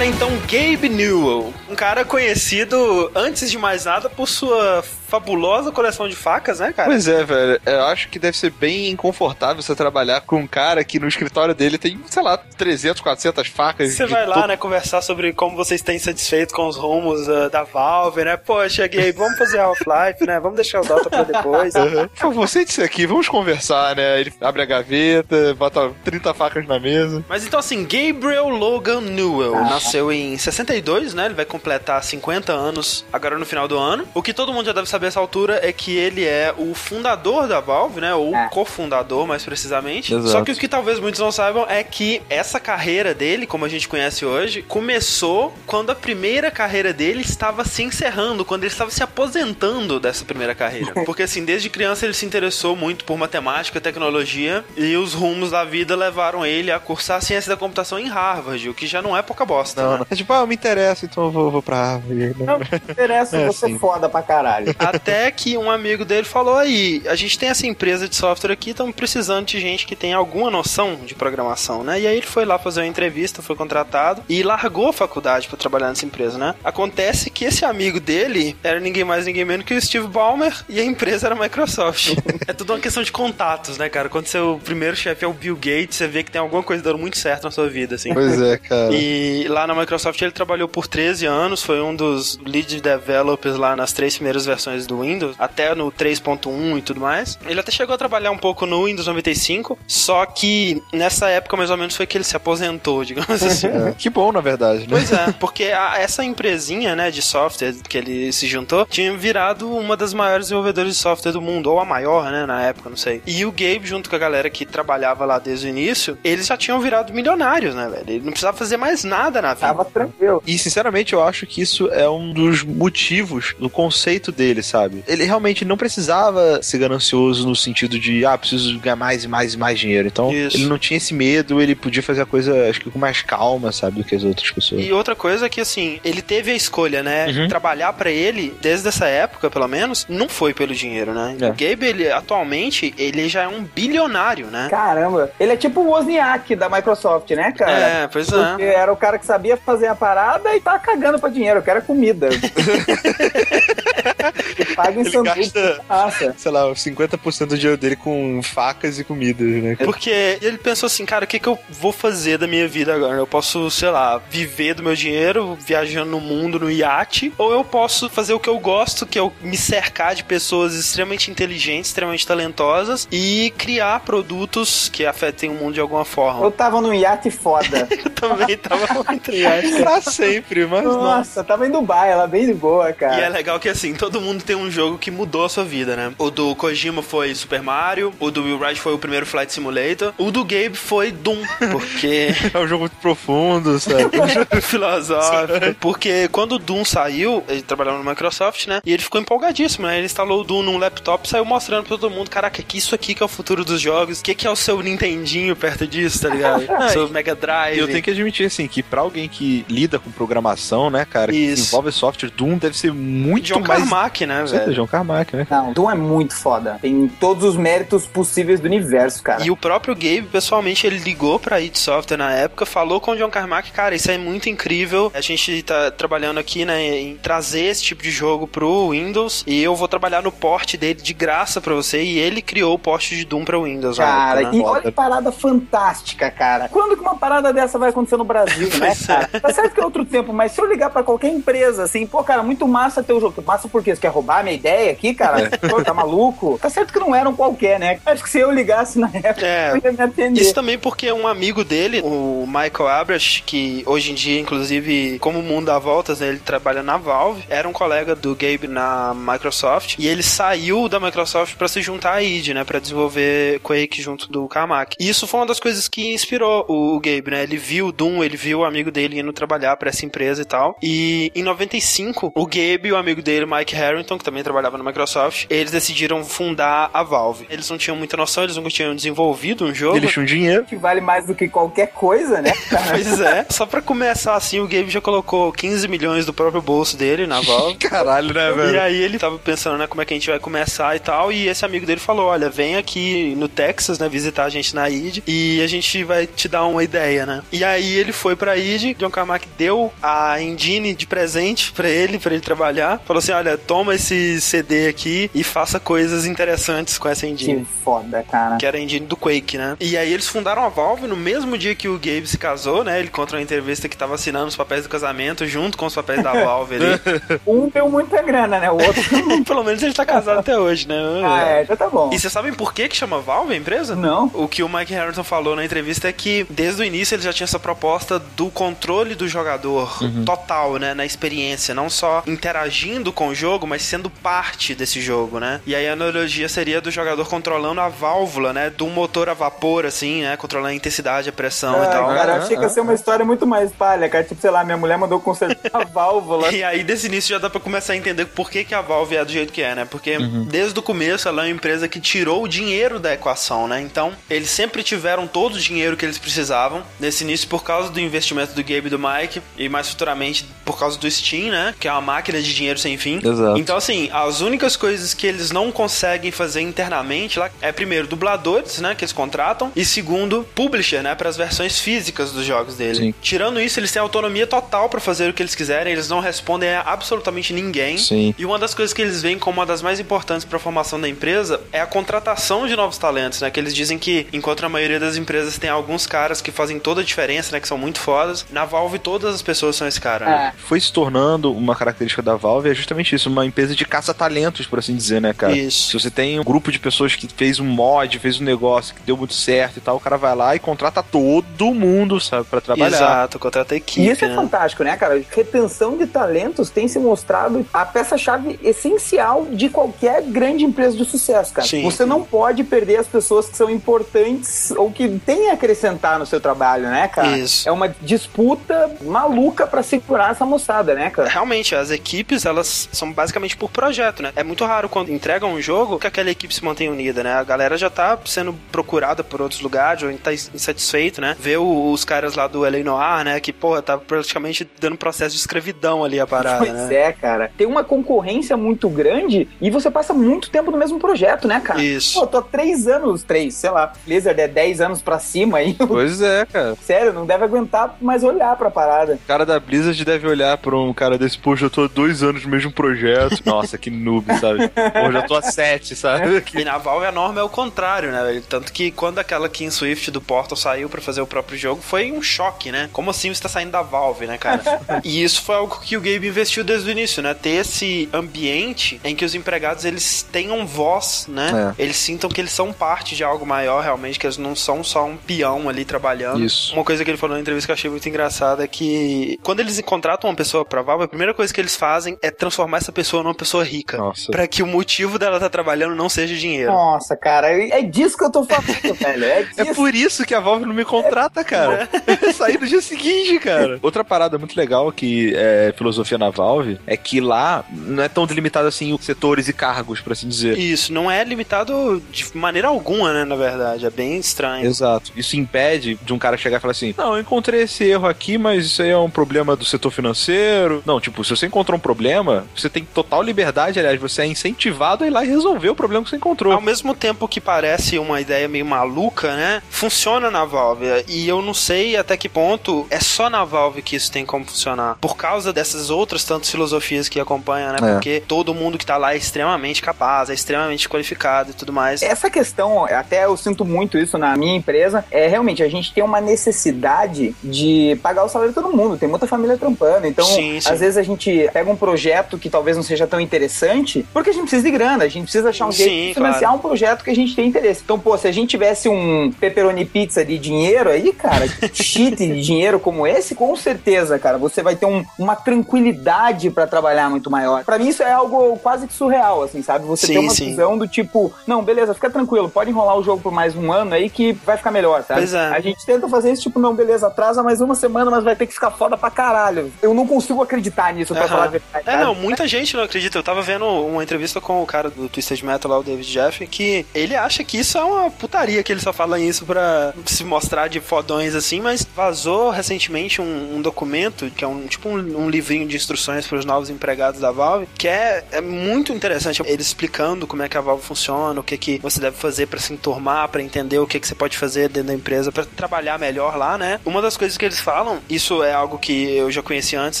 então Gabe Newell, um cara conhecido, antes de mais nada, por sua fabulosa coleção de facas, né, cara? Pois é, velho. Eu acho que deve ser bem inconfortável você trabalhar com um cara que no escritório dele tem, sei lá, 300, 400 facas. Você vai lá, né, conversar sobre como vocês têm satisfeito com os rumos uh, da Valve, né? Poxa, Gabe, vamos fazer Half-Life, né? Vamos deixar o Dota pra depois. Uhum. Por favor, sente-se aqui, vamos conversar, né? Ele abre a gaveta, bota 30 facas na mesa. Mas então, assim, Gabriel Logan Newell nasceu em 62, né? Ele vai completar 50 anos agora no final do ano. O que todo mundo já deve saber essa altura é que ele é o fundador da Valve, né? Ou é. cofundador, mais precisamente. Exato. Só que o que talvez muitos não saibam é que essa carreira dele, como a gente conhece hoje, começou quando a primeira carreira dele estava se encerrando, quando ele estava se aposentando dessa primeira carreira. Porque assim, desde criança ele se interessou muito por matemática, tecnologia e os rumos da vida levaram ele a cursar ciência da computação em Harvard, o que já não é pouca bosta. Não, né? não. É tipo, ah, eu me interesso, então eu vou, vou pra Harvard. Não, me interessa, é, você assim. foda pra caralho. Até que um amigo dele falou aí, a gente tem essa empresa de software aqui, estamos precisando de gente que tem alguma noção de programação, né? E aí ele foi lá fazer uma entrevista, foi contratado e largou a faculdade para trabalhar nessa empresa, né? Acontece que esse amigo dele era ninguém mais, ninguém menos que o Steve Ballmer e a empresa era a Microsoft. é tudo uma questão de contatos, né, cara? Quando seu primeiro chefe é o Bill Gates, você vê que tem alguma coisa dando muito certo na sua vida, assim. Pois é, cara. E lá na Microsoft ele trabalhou por 13 anos, foi um dos lead developers lá nas três primeiras versões do Windows, até no 3.1 e tudo mais. Ele até chegou a trabalhar um pouco no Windows 95, só que nessa época mais ou menos foi que ele se aposentou, digamos assim. É, que bom, na verdade, né? Pois é, porque a, essa empresinha, né, de software que ele se juntou, tinha virado uma das maiores desenvolvedoras de software do mundo, ou a maior, né, na época, não sei. E o Gabe, junto com a galera que trabalhava lá desde o início, eles já tinham virado milionários, né, velho? Ele não precisava fazer mais nada na vida. Tava tranquilo. E, sinceramente, eu acho que isso é um dos motivos do conceito dele, sabe? Ele realmente não precisava ser ganancioso no sentido de, ah, preciso ganhar mais e mais e mais dinheiro. Então, Isso. ele não tinha esse medo, ele podia fazer a coisa, acho que com mais calma, sabe, do que as outras pessoas. E outra coisa é que, assim, ele teve a escolha, né? Uhum. Trabalhar para ele, desde essa época, pelo menos, não foi pelo dinheiro, né? É. O Gabe, ele, atualmente, ele já é um bilionário, né? Caramba, ele é tipo o Wozniak da Microsoft, né, cara? É, pois é. Porque era o cara que sabia fazer a parada e tá cagando pra dinheiro, eu quero comida. e paga em sanduíche gasta, sei lá, 50% do dinheiro dele com facas e comidas, né? Porque ele pensou assim, cara, o que, que eu vou fazer da minha vida agora? Eu posso, sei lá, viver do meu dinheiro, viajando no mundo no iate, ou eu posso fazer o que eu gosto, que é me cercar de pessoas extremamente inteligentes, extremamente talentosas e criar produtos que afetem o mundo de alguma forma. Eu tava no iate foda. eu também tava muito iate. pra sempre, mas nossa. Nossa, tava em Dubai, ela bem de boa, cara. E é legal que assim, todo mundo tem um jogo que mudou a sua vida, né? O do Kojima foi Super Mario, o do Will Wright foi o primeiro Flight Simulator, o do Gabe foi Doom, porque... é um jogo muito profundo, sabe? Filosófico. Porque quando o Doom saiu, ele trabalhava no Microsoft, né? E ele ficou empolgadíssimo, né? Ele instalou o Doom num laptop e saiu mostrando pra todo mundo, caraca, que isso aqui que é o futuro dos jogos, o que, que é o seu Nintendinho perto disso, tá ligado? seu Mega Drive. Eu tenho que admitir, assim, que pra alguém que lida com programação, né, cara, isso. que desenvolve software, Doom deve ser muito John mais Carmack, né, velho? John Carmack, né? Não, Doom é muito foda. Tem todos os méritos possíveis do universo, cara. E o próprio Gabe, pessoalmente, ele ligou pra id Software na época, falou com o John Carmack, cara, isso é muito incrível. A gente tá trabalhando aqui, né, em trazer esse tipo de jogo pro Windows e eu vou trabalhar no port dele de graça pra você. E ele criou o port de Doom pra Windows. Cara, época, né? e olha que parada fantástica, cara. Quando que uma parada dessa vai acontecer no Brasil, né, cara? É. Tá certo que é outro tempo, mas se eu ligar pra qualquer empresa, assim, pô, cara, muito massa teu jogo. Massa por quê? Você quer roubar a minha ideia aqui, cara? É. Pô, tá maluco? Tá certo que não eram qualquer, né? Acho que se eu ligasse na época, é. eu ia me atender. Isso também porque um amigo dele, o Michael Abrash, que hoje em dia, inclusive, como o mundo dá voltas, né, ele trabalha na Valve, era um colega do Gabe na Microsoft, e ele saiu da Microsoft para se juntar à id, né, para desenvolver Quake junto do Carmack. E isso foi uma das coisas que inspirou o Gabe, né? Ele viu o Doom, ele viu o amigo dele indo trabalhar para essa empresa e tal. E em 95, o Gabe e o amigo dele, Mike Harrington, que também trabalhava na Microsoft, eles decidiram fundar a Valve. Eles não tinham muita noção, eles nunca tinham desenvolvido um jogo. Eles tinham dinheiro. Que vale mais do que qualquer coisa, né? pois é. Só pra começar assim, o Gabe já colocou 15 milhões do próprio bolso dele na Valve. Caralho, né, velho? E aí ele tava pensando, né, como é que a gente vai começar e tal. E esse amigo dele falou: olha, vem aqui no Texas, né, visitar a gente na ID e a gente vai te dar uma ideia, né? E aí ele foi pra ID, John Carmack deu a engine de presente pra ele, pra ele trabalhar. Falou assim: olha, toma esse CD aqui e faça coisas interessantes com essa engine. Que foda, cara. Que era a engine do Quake, né? E aí eles fundaram a Valve no mesmo dia que o Gabe se casou, né? Ele conta uma entrevista que tava assinando os papéis do casamento junto com os papéis da Valve ali. um deu muita grana, né? O outro. Pelo menos ele tá casado até hoje, né? Ah, é, já tá bom. E vocês sabem por que que chama Valve a empresa? Não. O que o Mike Harrington falou na entrevista é que desde o início ele já tinha essa proposta do controle do jogador uhum. total, né? Na experiência, não só interagindo com o jogo, mas sendo parte desse jogo, né? E aí a analogia seria do jogador controlando a válvula, né? Do motor a vapor, assim, né? Controlando a intensidade, a pressão é, e tal. Cara, eu achei que ia ser uma história muito mais palha, cara. Tipo, sei lá, minha mulher mandou consertar a válvula. e aí, desse início, já dá pra começar a entender por que, que a Valve é do jeito que é, né? Porque uhum. desde o começo ela é uma empresa que tirou o dinheiro da equação, né? Então, eles sempre tiveram todo o dinheiro que eles precisavam. Nesse início, por causa do investimento do Gabe e do Mike, e mais futuramente por causa do Steam, né? Que é uma máquina de dinheiro sem fim. Exato. Então, assim, as únicas coisas que eles não conseguem fazer internamente lá é, primeiro, dubladores, né? Que eles contratam, e segundo, publisher, né? Para as versões físicas dos jogos dele. Sim. Tirando isso, eles têm autonomia total para fazer o que eles quiserem, eles não respondem a absolutamente ninguém. Sim. E uma das coisas que eles veem como uma das mais importantes para a formação da empresa é a contratação de novos talentos, né? Que eles dizem que, enquanto a maioria das empresas tem alguns caras que fazem toda a diferença, né? Que são muito fodas, na Valve todas as pessoas são esse cara, né? É. Foi se tornando uma característica da Valve, é justamente isso, uma empresa de caça-talentos, por assim dizer, né, cara? Isso. Se você tem um grupo de pessoas que fez um mod, fez um negócio que deu muito certo e tal, o cara vai lá e contrata todo mundo, sabe, para trabalhar. Exato, contrata a equipe. E isso é né? é fantástico, né, cara? Retenção de talentos tem se mostrado a peça-chave essencial de qualquer grande empresa de sucesso, cara. Sim, você sim. não pode perder as pessoas que são importantes ou que têm a acrescentar no seu trabalho, né, cara? Isso. É uma disputa maluca para segurar essa moçada, né, cara? Realmente, as equipes, elas são basicamente por projeto, né? É muito raro quando entregam um jogo que aquela equipe se mantém unida, né? A galera já tá sendo procurada por outros lugares, ou tá insatisfeito, né? Ver os caras lá do L.A. Noir, né? Que, porra, tá praticamente dando processo de escravidão ali a parada, pois né? é, cara. Tem uma concorrência muito grande e você passa muito tempo no mesmo projeto, né, cara? Isso. Pô, tô há três anos, três, sei lá, Blizzard é dez anos pra cima aí. Pois é, cara. Sério, não deve aguentar mais olhar pra parada. O cara da Blizzard deve olhar pra um cara desse, poxa, eu tô há dois anos no mesmo projeto. Nossa, que noob, sabe? Pô, já tô há sete, sabe? E na Valve a norma é o contrário, né? Tanto que quando aquela King Swift do Portal saiu pra fazer o próprio jogo, foi um choque, né? Como assim você tá saindo da Valve, né, cara? e isso foi algo que o Gabe investiu desde o início, né? Ter esse ambiente em que os empregados eles tenham voz, né? É. Eles sintam que eles são parte de algo maior, realmente, que eles não são só um peão ali trabalhando. Isso. Uma coisa que ele falou na entrevista que eu achei muito engraçada é que quando eles contratam uma pessoa pra Valve, a primeira coisa que eles fazem é transformar essa pessoa numa pessoa rica. Nossa. Pra que o motivo dela estar tá trabalhando não seja dinheiro. Nossa, cara, é disso que eu tô falando, velho. É, é, por isso que a Valve não me contrata, cara. É. Sair no dia seguinte, cara. Outra parada muito legal que é filosofia na Valve é que lá não é tão delimitado assim os setores e cargos, por assim dizer. Isso, não é limitado de maneira alguma, né, na verdade. É bem estranho. Exato. Isso impede de um cara chegar e falar assim: Não, eu encontrei esse erro aqui, mas isso aí é um problema do setor financeiro. Não, tipo, se você encontrou um problema, você tem total liberdade, aliás, você é incentivado a ir lá e resolver o problema que você encontrou. Ao mesmo tempo que parece uma ideia meio maluca, né? Funciona na Valve. E eu não sei até que ponto é só na Valve que isso tem como funcionar. Por causa dessas outras tantas filosofias que acompanham, né? É. Porque todo mundo que tá lá é extremamente capaz, é extremamente qualificado e tudo mais. Essa questão, até eu sinto muito isso na minha empresa, é realmente a gente tem uma necessidade de pagar o salário de todo mundo. Tem muita família trampando. Então, sim, sim. às vezes a gente pega um projeto que talvez não seja tão interessante, porque a gente precisa de grana, a gente precisa achar um jeito sim, de financiar claro. um projeto que a gente tem interesse. Então, pô, se a gente tivesse um pepperoni pizza de dinheiro aí, cara, cheat de dinheiro como esse, com certeza, cara, você vai ter um, uma tranquilidade para trabalhar muito maior. Para mim, isso é algo quase que surreal, assim, sabe? Você tem uma visão do tipo, não, beleza, fica tranquilo, pode enrolar o jogo por mais um ano aí que vai ficar melhor, sabe? É. A gente tenta fazer isso, tipo, não, beleza, atrasa mais uma semana, mas vai ter que ficar foda pra caralho. Eu não consigo acreditar nisso, pra falar a verdade. É, não, muita gente não acredita. Eu tava vendo uma entrevista com o cara do Twisted Metal lá, o David Jeff, que ele acha que isso é uma putaria, que ele só fala isso pra se mostrar de fodões assim, mas vazou recentemente um, um documento, que é um tipo um, um livrinho de instruções para os novos empregados da Valve, que é, é muito interessante. Ele explicando como é que a Valve funciona, o que, que você deve fazer para se enturmar, para entender o que, que você pode fazer dentro da empresa para trabalhar melhor lá, né? Uma das coisas que eles falam, isso é algo que eu já conheci antes,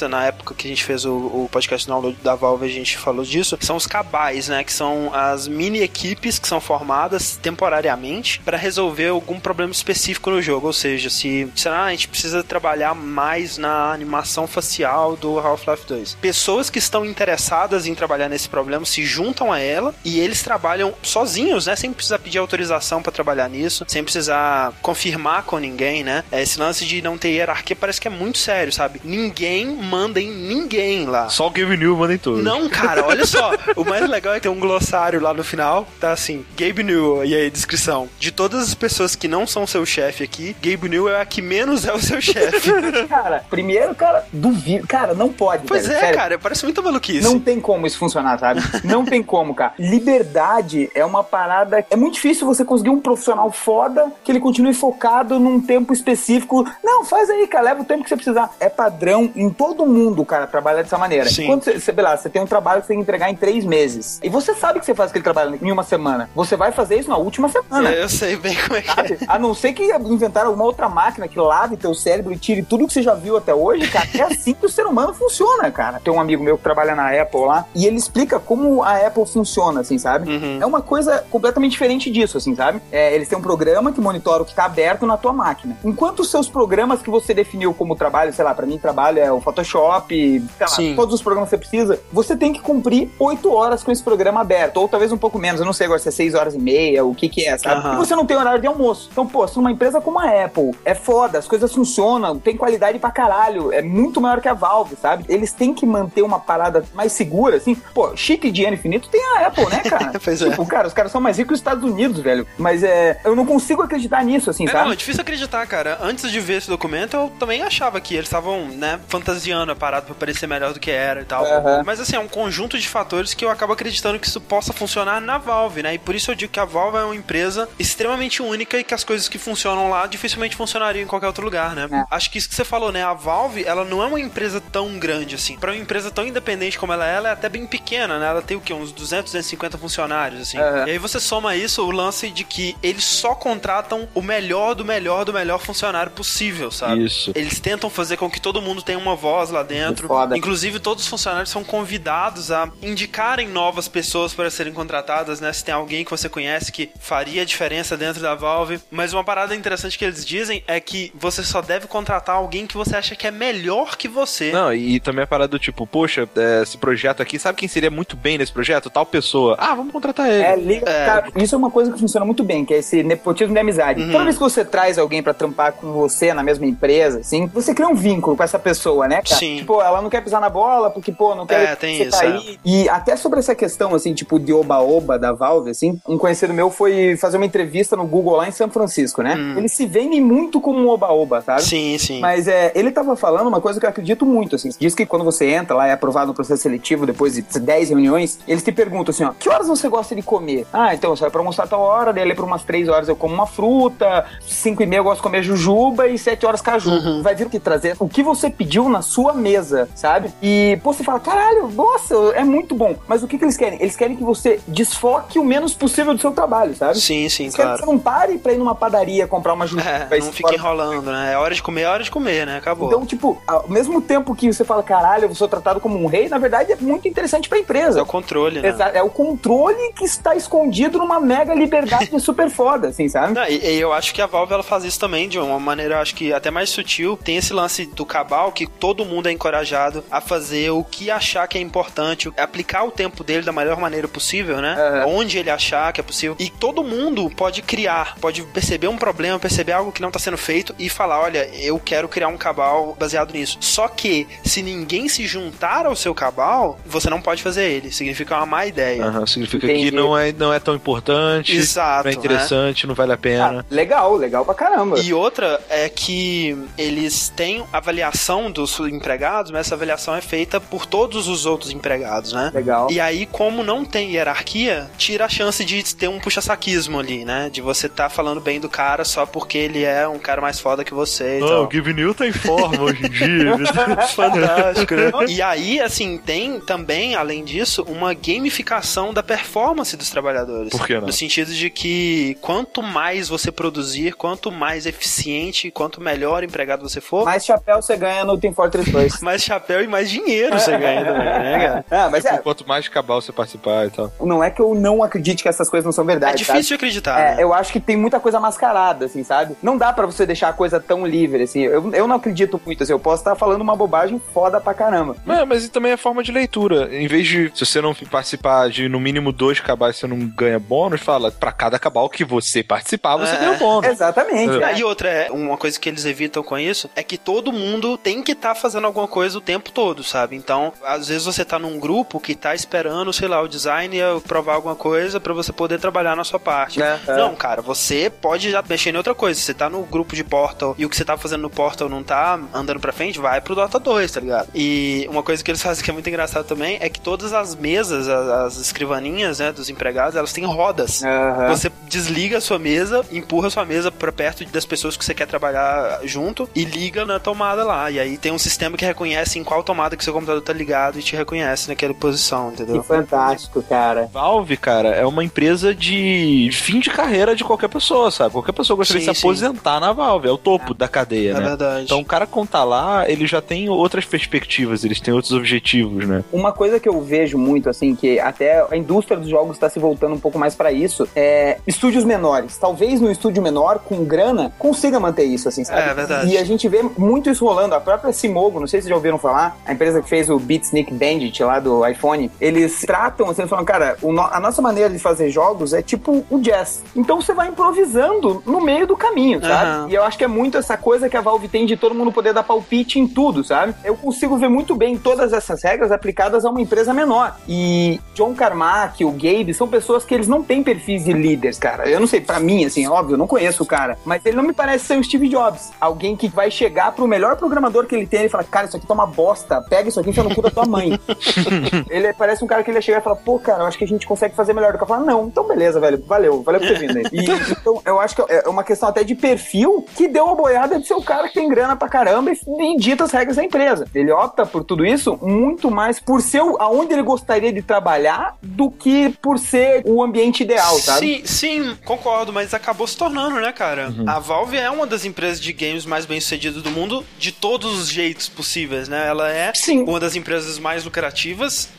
na época que a gente fez o, o podcast download da Valve, a gente falou disso, são os cabais, né? Que são as mini equipes que são formadas temporariamente para resolver algum problema específico no jogo. Ou seja, se será a gente precisa trabalhar mais na animação facial do Half-Life 2. Pessoas que estão interessadas em trabalhar nesse problema se juntam a ela e eles trabalham sozinhos, né? Sem precisar pedir autorização para trabalhar nisso, sem precisar confirmar com ninguém, né? Esse lance de não ter hierarquia parece que é muito sério, sabe? Ninguém manda em ninguém lá. Só o Gabe New manda em tudo. Não, cara, olha só. o mais legal é que tem um glossário lá no final, tá assim, Gabe New, e aí, descrição. De todas as pessoas que não são seu chefe aqui, Gabe New é a que menos é o seu chefe. cara, primeiro, cara, duvido. Cara, não pode. Pois velho, é, sério. cara, parece muita maluquice. Não tem como isso funcionar, sabe? Não tem como, cara. Liberdade é uma parada. É muito difícil você conseguir um profissional foda que ele continue focado num tempo específico. Não, faz aí, cara, leva o tempo que você precisar. É padrão em todo mundo, cara, trabalhar dessa maneira. Sim. Quando você, você, lá, você tem um trabalho que você tem que entregar em três meses. E você sabe que você faz aquele trabalho em uma semana. Você vai fazer isso na última semana. Eu sei bem como é que é. A não ser que inventaram alguma outra máquina que lave teu cérebro e tire tudo que você já viu até hoje, cara. É assim que o ser humano funciona, cara. Tem um amigo meu que trabalha na Apple lá e ele explica como a Apple funciona, assim, sabe? Uhum. É uma coisa completamente diferente disso, assim, sabe? É, eles têm um programa que monitora o que tá aberto na tua máquina. Enquanto os seus programas que você definiu como trabalho, sei lá, para mim trabalho é o Photoshop, sei lá, todos os programas que você precisa, você tem que cumprir oito horas com esse programa aberto, ou talvez um pouco menos, eu não sei agora se é seis horas e meia, o que que é, sabe? Uhum. E você não tem horário de almoço. Então, pô, se uma empresa como a Apple é foda, as coisas funcionam, tem qualidade pra caralho, é muito maior que a Valve, sabe? Eles têm que manter uma parada mais segura, assim. Pô, chip de dinheiro infinito tem a Apple, né, cara? pois é. Tipo, cara, os caras são mais ricos que os Estados Unidos, velho. Mas é, eu não consigo acreditar nisso, assim, é, sabe? Não, é difícil acreditar, cara. Antes de ver esse documento, eu também achava que eles estavam, né, fantasiando a parada pra parecer melhor do que era e tal. Uhum. Mas assim, é um conjunto de fatores que eu acabo acreditando que isso possa funcionar na Valve, né? E por isso eu digo que a Valve é uma empresa extremamente única e que as coisas que funcionam lá dificilmente funcionariam em qualquer outro lugar, né? É. Acho que isso que você falou, né? A Valve, ela não é uma empresa tão grande assim. Para uma empresa tão independente como ela é, ela é até bem pequena, né? Ela tem o quê? Uns 200, 250 funcionários, assim. Uhum. E aí você soma isso, o lance de que eles só contratam o melhor do melhor do melhor funcionário possível, sabe? Isso. Eles tentam fazer com que todo mundo tenha uma voz lá dentro. Inclusive, todos os funcionários são convidados a indicarem novas pessoas para serem contratadas, né? Se tem alguém que você conhece que faria diferença dentro da Valve. Mas uma parada interessante que eles dizem é que você só deve contratar alguém que você acha que é melhor que você. Não, e também a parada do tipo, poxa, é, esse projeto aqui, sabe quem seria muito bem nesse projeto? Tal pessoa. Ah, vamos contratar ele. É, liga, é. Cara, isso é uma coisa que funciona muito bem, que é esse nepotismo de amizade. Uhum. Toda vez que você traz alguém para trampar com você na mesma empresa, assim, você cria um vínculo com essa pessoa, né, cara? Sim. Tipo, ela não quer pisar na bola, porque, pô, não quer é, tem isso, é. E até sobre essa questão, assim, tipo, de oba-oba da Valve, assim, um conhecido meu foi fazer uma entrevista no Google lá em São Francisco, né? Hum. Eles se vendem muito como um oba-oba, sabe? Sim, sim. Mas é, ele tava falando uma coisa que eu acredito muito, assim. Diz que quando você entra lá, é aprovado no processo seletivo, depois de 10 reuniões, eles te perguntam assim, ó, que horas você gosta de comer? Ah, então eu saio pra almoçar tal hora, daí ali por umas 3 horas eu como uma fruta, 5 e meia eu gosto de comer jujuba e 7 horas caju. Uhum. Vai vir o que trazer o que você pediu na sua mesa, sabe? E, pô, você fala, caralho, nossa, é muito bom. Mas o que, que eles querem? Eles querem que você desfoque o menos possível do seu trabalho, sabe? Sim, sim, eles claro. Querem que você não pare pra ir numa padaria comprar uma junta. É, não fique enrolando, né? É hora de comer, é hora de comer, né? Acabou. Então, tipo, ao mesmo tempo que você fala, caralho, eu sou tratado como um rei, na verdade é muito interessante pra empresa. É o controle, né? É o controle que está escondido numa mega liberdade super foda, assim, sabe? Não, e, e, eu acho que a Valve ela faz isso também de uma maneira, acho que até mais sutil. Tem esse lance do cabal que todo mundo é encorajado a fazer o que achar que é importante, aplicar o tempo dele da melhor maneira possível, né? Uhum. Onde ele achar que é possível. E todo mundo pode criar, pode perceber um problema, perceber algo que não está sendo feito e falar: olha, eu quero criar um cabal baseado nisso. Só que se ninguém se juntar ao seu cabal, você não pode fazer ele. Significa uma má ideia. Uhum, significa Entendi. que não é, não é tão importante, Exato, não é interessante, né? não vale a pena. Ah, legal, legal pra caramba. E outra é que eles têm avaliação dos empregados, mas essa avaliação é feita por todos os outros empregados, né? Legal. E aí, como não tem hierarquia, tira a chance de ter um puxa-saquismo ali, né? De você tá falando bem do cara só porque ele é um cara mais foda que você. Oh, o Give New tá em forma hoje em dia. Fantástico, né? E aí, assim, tem também, além disso, uma gamificação da performance dos trabalhadores. Por que não? No sentido de que quanto mais você produzir, quanto mais eficiente, quanto melhor empregado você for, mais chapéu você ganha no Team Fortress 2. mais chapéu e mais dinheiro você ganha também, né, cara? Ah, mas é, quanto mais cabal você participar e tal. Não é que eu não acredite que essas coisas não são verdade. É difícil sabe? de acreditar. É, né? eu acho que tem muita coisa mascarada, assim, sabe? Não dá para você deixar a coisa tão livre, assim. Eu, eu não acredito muito, assim. Eu posso estar falando uma bobagem foda pra caramba. É, mas também é forma de leitura. Em vez de, se você não participar de no mínimo dois cabais, você não ganha bônus, fala, pra cada cabal que você participar, você é. ganha bônus. Exatamente. É. E outra, é, uma coisa que eles evitam com isso é que todo mundo tem que estar tá fazendo alguma coisa o tempo todo, sabe? Então, às vezes você tá num grupo que tá esperando, sei lá, o design provar alguma coisa para você poder trabalhar na sua parte. É, é. Não, cara, você pode já mexer em outra coisa. Se você tá no grupo de Portal e o que você tá fazendo no Portal não tá andando pra frente, vai pro Dota 2, tá ligado? E uma coisa que eles fazem que é muito engraçado também é que todas as mesas, as, as escrivaninhas, né, dos empregados, elas têm rodas. Uhum. Você desliga a sua mesa, empurra a sua mesa para perto das pessoas que você quer trabalhar junto e liga na tomada lá. E aí tem um sistema que reconhece em qual tomada que seu computador tá ligado e te reconhece naquela posição, entendeu? Que fantástico, cara. Valve, cara, é uma empresa de fim de carreira de qualquer pessoa, sabe? Qualquer pessoa gostaria sim, de se sim. aposentar na Valve, é o topo é. da cadeia, é né? verdade. Então o cara contar lá, ele já tem outras perspectivas, eles têm outros objetivos, né? Uma coisa que eu vejo muito, assim, que até a indústria dos jogos está se voltando um pouco mais para isso, é estúdios menores. Talvez no estúdio menor, com grana, consiga manter isso, assim, sabe? É, verdade. E a gente vê muito isso rolando. A própria Simogo, não sei se vocês já ouviram falar, a empresa que fez o Beat Sneak Bandit lá do iPhone, eles tratam, assim, falam, cara, no, a nossa maneira de fazer jogos é tipo o jazz. Então você vai improvisando no meio do caminho, sabe? Uhum. E eu acho que é muito essa coisa que a Valve tem de todo mundo poder dar palpite em tudo, sabe? Eu consigo ver muito bem todas essas regras aplicadas a uma empresa menor. E John Carmack, o Gabe, são pessoas que eles não têm perfis de líderes, cara. Eu não sei, para mim, assim, óbvio, eu não conheço o cara, mas ele não me parece ser o Steve Jobs. Alguém que vai chegar pro melhor programador que ele tem e fala, cara, isso aqui tá uma bosta, pega isso aqui e enfia no cu da tua mãe. ele parece um cara que ele ia chegar e falar, pô, cara, eu acho que a gente consegue fazer melhor do que eu falo, não, então beleza, velho, valeu, valeu por ter vindo aí. E, então, eu acho que é uma questão até de perfil que deu a boiada de ser o cara que tem grana pra caramba e, e dita as regras da empresa. Ele opta por tudo isso muito mais por ser aonde ele gostaria de trabalhar do que por ser o ambiente ideal, sabe? Sim, sim, concordo, mas acabou se tornando, né, cara? Uhum. A Valve é uma das empresas de games mais bem sucedidas do mundo de todos os jeitos possíveis, né? Ela é sim. uma das empresas mais lucrativas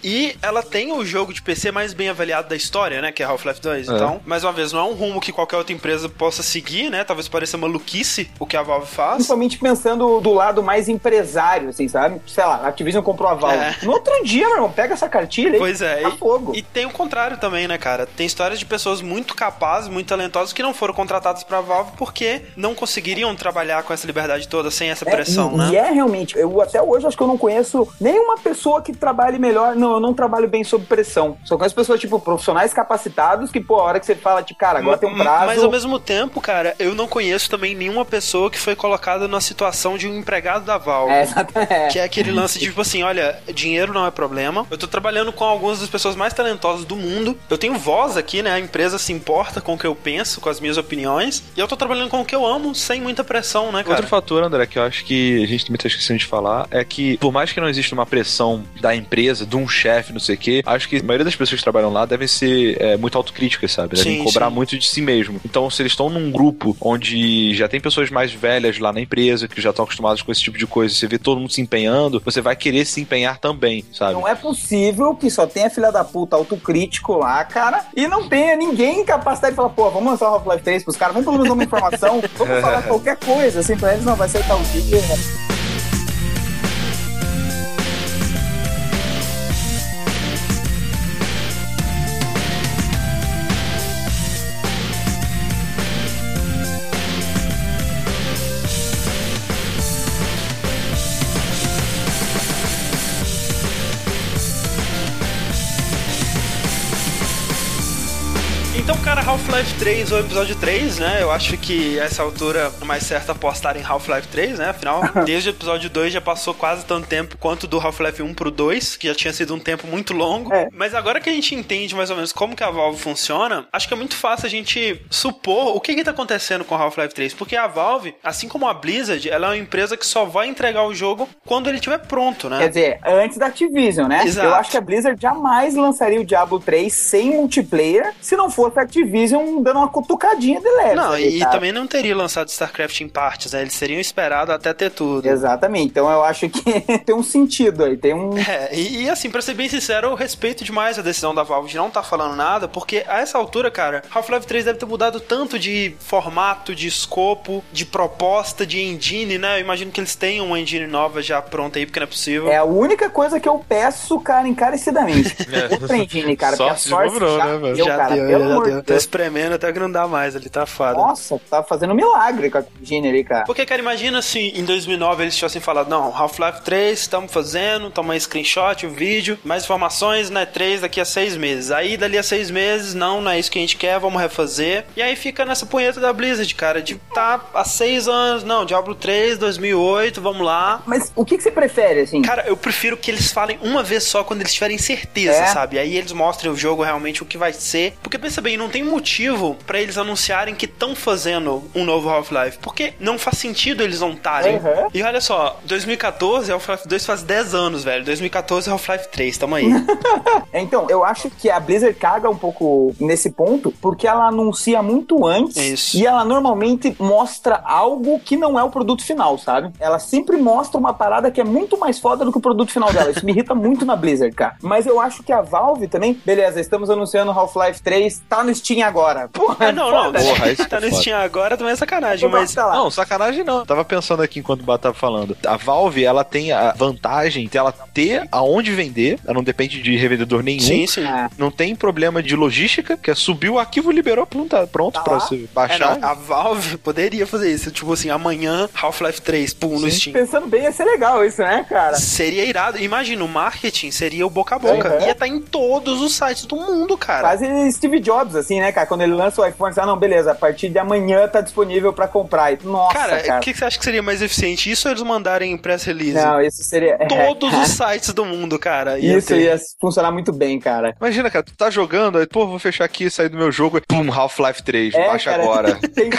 e ela tem o jogo de PC mais bem avaliado da história, né? Que é Half-Life 2. É. Então, mais uma vez, não é um rumo que qualquer outra empresa possa seguir, né? Talvez pareça maluquice o que a Valve faz. Principalmente pensando do lado mais empresário, assim, sabe? Sei lá, a Activision comprou a Valve. É. No outro dia, meu irmão, pega essa cartilha pois é, e fogo. E tem o contrário também, né, cara? Tem histórias de pessoas muito capazes, muito talentosas que não foram contratadas pra Valve porque não conseguiriam trabalhar com essa liberdade toda sem essa pressão, é, e, né? E é realmente, eu até hoje acho que eu não conheço nenhuma pessoa que trabalhe melhor. Não, eu não trabalho bem sob pressão. Só conheço pessoas, tipo, profissionais capacitados que, pô, a hora que você fala, tipo, cara, agora tem um prazo. Mas ao mesmo tempo, cara, eu não conheço também nenhuma pessoa que foi colocada na situação de um empregado da Valve. É, exatamente. Que é aquele lance de, tipo assim, olha, dinheiro não é problema. Eu tô trabalhando com algumas das pessoas mais talentosas do mundo. Eu tenho voz aqui, né? A empresa se importa importa com o que eu penso, com as minhas opiniões, e eu tô trabalhando com o que eu amo, sem muita pressão, né, cara? Outro fator, André, que eu acho que a gente também tá esquecendo de falar, é que por mais que não exista uma pressão da empresa, de um chefe, não sei o quê, acho que a maioria das pessoas que trabalham lá devem ser é, muito autocríticas, sabe? Devem sim, cobrar sim. muito de si mesmo. Então, se eles estão num grupo onde já tem pessoas mais velhas lá na empresa, que já estão acostumadas com esse tipo de coisa, você vê todo mundo se empenhando, você vai querer se empenhar também, sabe? Não é possível que só tenha filha da puta autocrítico lá, cara, e não tenha ninguém capacidade de falar, pô, vamos lançar o Half-Life 3 pros caras, vamos pelo menos dar uma informação, vamos falar qualquer coisa, assim, pra eles não vai ser tal dia. Half-Life 3 ou episódio 3, né? Eu acho que essa altura é mais certo apostar em Half-Life 3, né? Afinal, desde o episódio 2 já passou quase tanto tempo quanto do Half-Life 1 pro 2, que já tinha sido um tempo muito longo. É. Mas agora que a gente entende mais ou menos como que a Valve funciona, acho que é muito fácil a gente supor o que que tá acontecendo com Half-Life 3, porque a Valve, assim como a Blizzard, ela é uma empresa que só vai entregar o jogo quando ele estiver pronto, né? Quer dizer, antes da Activision, né? Exato. Eu acho que a Blizzard jamais lançaria o Diablo 3 sem multiplayer se não fosse a Activision dando uma cutucadinha de leve. Não, e, tá? também não teria lançado StarCraft em partes, né? Eles teriam esperado até ter tudo. Exatamente. Então eu acho que tem um sentido aí, tem um. É, e, e, assim, pra ser bem sincero, eu respeito demais a decisão da Valve de não estar tá falando nada, porque a essa altura, cara, Half-Life 3 deve ter mudado tanto de formato, de escopo, de proposta, de engine, né? Eu imagino que eles tenham uma engine nova já pronta aí, porque não é possível. É a única coisa que eu peço, cara, encarecidamente. É. Outra engine, cara. Sorte, sorte já, né, velho? Já, cara, deu, já Tá espremendo até que não dá mais ali, tá foda. Nossa, tá fazendo um milagre com a engine ali, cara. Porque, cara, imagina se em 2009 eles tivessem falado, não, Half-Life 3, estamos fazendo, toma aí screenshot, o vídeo, mais informações, né, 3 daqui a seis meses. Aí, dali a seis meses, não, não é isso que a gente quer, vamos refazer. E aí fica nessa punheta da Blizzard, cara, de tá há seis anos, não, Diablo 3, 2008, vamos lá. Mas o que, que você prefere, assim? Cara, eu prefiro que eles falem uma vez só quando eles tiverem certeza, é? sabe? Aí eles mostrem o jogo realmente o que vai ser. Porque pensa bem, não tem motivo para eles anunciarem que estão fazendo um novo Half-Life. Porque não faz sentido eles não estarem. Uhum. E olha só, 2014, Half-Life 2 faz 10 anos, velho. 2014, Half-Life 3, tamo aí. então, eu acho que a Blizzard caga um pouco nesse ponto, porque ela anuncia muito antes Isso. e ela normalmente mostra algo que não é o produto final, sabe? Ela sempre mostra uma parada que é muito mais foda do que o produto final dela. Isso me irrita muito na Blizzard, cara. Mas eu acho que a Valve também, beleza, estamos anunciando Half-Life 3, tá no Steam agora. Porra, não, não. Porra, isso tá no Steam agora também é sacanagem, mas. Não, sacanagem não. Tava pensando aqui enquanto o Bato tava falando. A Valve, ela tem a vantagem de ela ter aonde vender, ela não depende de revendedor nenhum. Sim, sim. É. Não tem problema de logística, que é subir o arquivo, liberou, pronto, tá pronto tá pra você baixar. É, a Valve poderia fazer isso. Tipo assim, amanhã, Half-Life 3, pum, no Steam. Pensando bem, ia ser legal isso, né, cara? Seria irado. Imagina, o marketing seria o boca a boca. Uhum. Ia estar tá em todos os sites do mundo, cara. Quase Steve Jobs, assim, né, cara? Quando ele lança o iPhone, ah, não, beleza, a partir de amanhã tá disponível pra comprar. Nossa, cara. Cara, o que, que, você acha que seria mais eficiente? Isso ou eles mandarem press release? Não, isso seria... Todos os sites do mundo, cara. Ia isso ter. ia funcionar muito bem, cara. Imagina, cara, tu tá jogando, aí, pô, vou fechar aqui, sair do meu jogo, pum, Half-Life 3, é, baixa cara, agora. Tem que...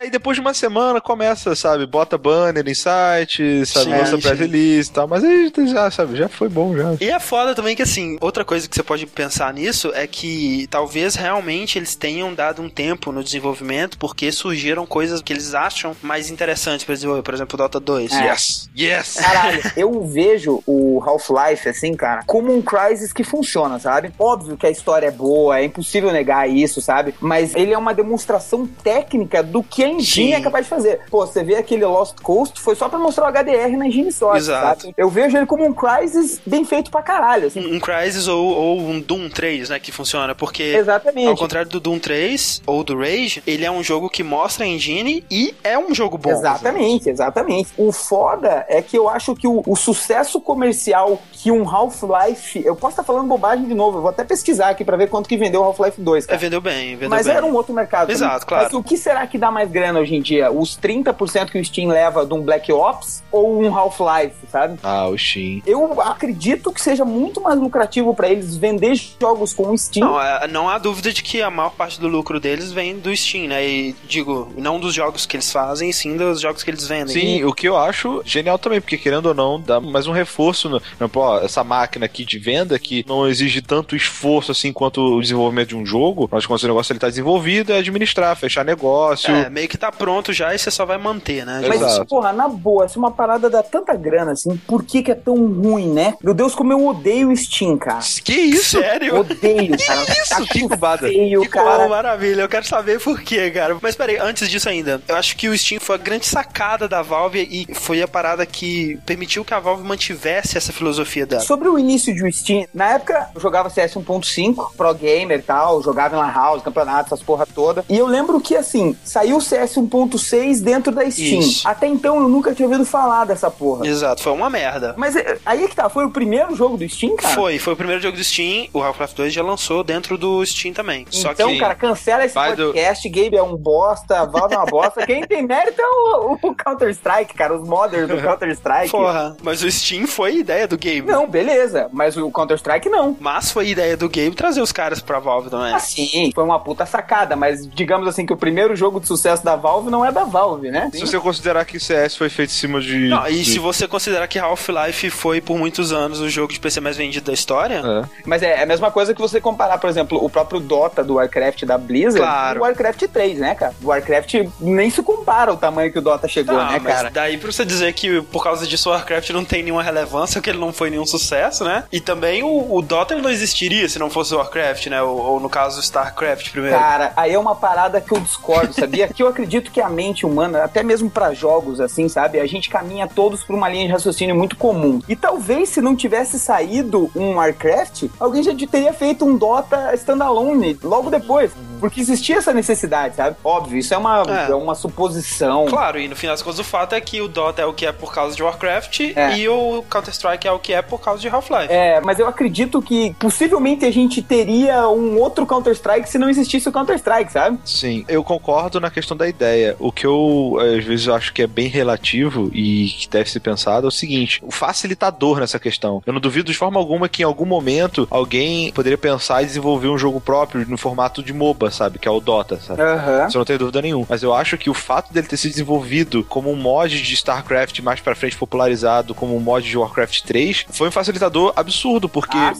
aí depois de uma semana começa, sabe, bota banner em site, sabe, lança press release e tal, mas aí já, sabe, já foi bom já. E é foda também que, assim, outra coisa que você pode pensar nisso é que talvez realmente eles tenham dado um tempo no desenvolvimento, porque surgiram coisas que eles acham mais interessantes para desenvolver, por exemplo, o Dota 2. É. Yes! Yes! Caralho, eu vejo o Half-Life, assim, cara, como um Crysis que funciona, sabe? Óbvio que a história é boa, é impossível negar isso, sabe? Mas ele é uma demonstração técnica do que a engine Sim. é capaz de fazer. Pô, você vê aquele Lost Coast, foi só pra mostrar o HDR na engine só, Exato. Sabe? Eu vejo ele como um Crysis bem feito pra caralho, assim. Um, um Crysis ou, ou um Doom 3, né, que funciona, porque Exatamente. Ao contrário do Doom 3 ou do Rage, ele é um jogo que mostra a engine e é um jogo bom. Exatamente, exatamente. O foda é que eu acho que o, o sucesso comercial que um Half-Life. Eu posso estar falando bobagem de novo, eu vou até pesquisar aqui pra ver quanto que vendeu o Half-Life 2. Cara. É, vendeu bem, vendeu Mas bem. era um outro mercado. Exato, também. claro. Mas o que será que dá mais grana hoje em dia? Os 30% que o Steam leva de um Black Ops ou um Half-Life, sabe? Ah, o Steam. Eu acredito que seja muito mais lucrativo para eles vender jogos com o Steam. Não, é, não há dúvida de que que a maior parte do lucro deles vem do Steam, né? E digo, não dos jogos que eles fazem, sim dos jogos que eles vendem. Sim, e... o que eu acho genial também, porque querendo ou não, dá mais um reforço. No, pô, essa máquina aqui de venda que não exige tanto esforço assim quanto o desenvolvimento de um jogo, mas quando o negócio ele tá desenvolvido, é administrar, fechar negócio. É, meio que tá pronto já e você só vai manter, né? Mas, Exato. porra, na boa, se uma parada dá tanta grana assim, por que que é tão ruim, né? Meu Deus, como eu odeio o Steam, cara. Que isso? Sério? Odeio, cara. Que isso? Que cubada. Feio, que cara. maravilha. Eu quero saber por quê, cara. Mas peraí, antes disso ainda, eu acho que o Steam foi a grande sacada da Valve e foi a parada que permitiu que a Valve mantivesse essa filosofia dela. Sobre o início de Steam, na época eu jogava CS 1.5, Pro Gamer e tal, jogava em Lan House, campeonatos, essas porra toda. E eu lembro que, assim, saiu o CS 1.6 dentro da Steam. Isso. Até então eu nunca tinha ouvido falar dessa porra. Exato, foi uma merda. Mas é, aí é que tá, foi o primeiro jogo do Steam, cara? Foi, foi o primeiro jogo do Steam. O Half-Life 2 já lançou dentro do Steam também. Só então, que... cara, cancela esse podcast. Do... Gabe é um bosta, Valve é uma bosta. Quem tem mérito é o, o Counter-Strike, cara, os modders do Counter-Strike. Porra, mas o Steam foi ideia do Gabe. Não, beleza, mas o Counter-Strike não. Mas foi ideia do Gabe trazer os caras pra Valve, não é? Ah, sim, foi uma puta sacada, mas digamos assim que o primeiro jogo de sucesso da Valve não é da Valve, né? Se você considerar que CS foi feito em cima de. Não, e de... se você considerar que Half-Life foi por muitos anos o jogo de PC mais vendido da história. É. Mas é, é a mesma coisa que você comparar, por exemplo, o próprio Dota do Warcraft da Blizzard claro. o Warcraft 3, né, cara? O Warcraft nem se compara ao tamanho que o Dota chegou, ah, né, cara? Daí pra você dizer que por causa disso o Warcraft não tem nenhuma relevância, que ele não foi nenhum sucesso, né? E também o, o Dota não existiria se não fosse o Warcraft, né? Ou, ou no caso, StarCraft primeiro. Cara, aí é uma parada que eu discordo, sabia? que eu acredito que a mente humana, até mesmo para jogos assim, sabe? A gente caminha todos por uma linha de raciocínio muito comum. E talvez se não tivesse saído um Warcraft, alguém já teria feito um Dota standalone logo depois. Porque existia essa necessidade, sabe? Óbvio, isso é uma, é. é uma suposição. Claro, e no final das contas o fato é que o Dota é o que é por causa de Warcraft é. e o Counter-Strike é o que é por causa de Half-Life. É, mas eu acredito que possivelmente a gente teria um outro Counter-Strike se não existisse o Counter-Strike, sabe? Sim, eu concordo na questão da ideia. O que eu às vezes acho que é bem relativo e que deve ser pensado é o seguinte: o facilitador nessa questão. Eu não duvido de forma alguma que em algum momento alguém poderia pensar em desenvolver um jogo próprio no formato de MOBA, sabe? Que é o Dota, sabe? Uhum. Isso eu não tenho dúvida nenhuma. Mas eu acho que o fato dele ter sido desenvolvido como um mod de StarCraft mais pra frente popularizado, como um mod de Warcraft 3, foi um facilitador absurdo, porque ah,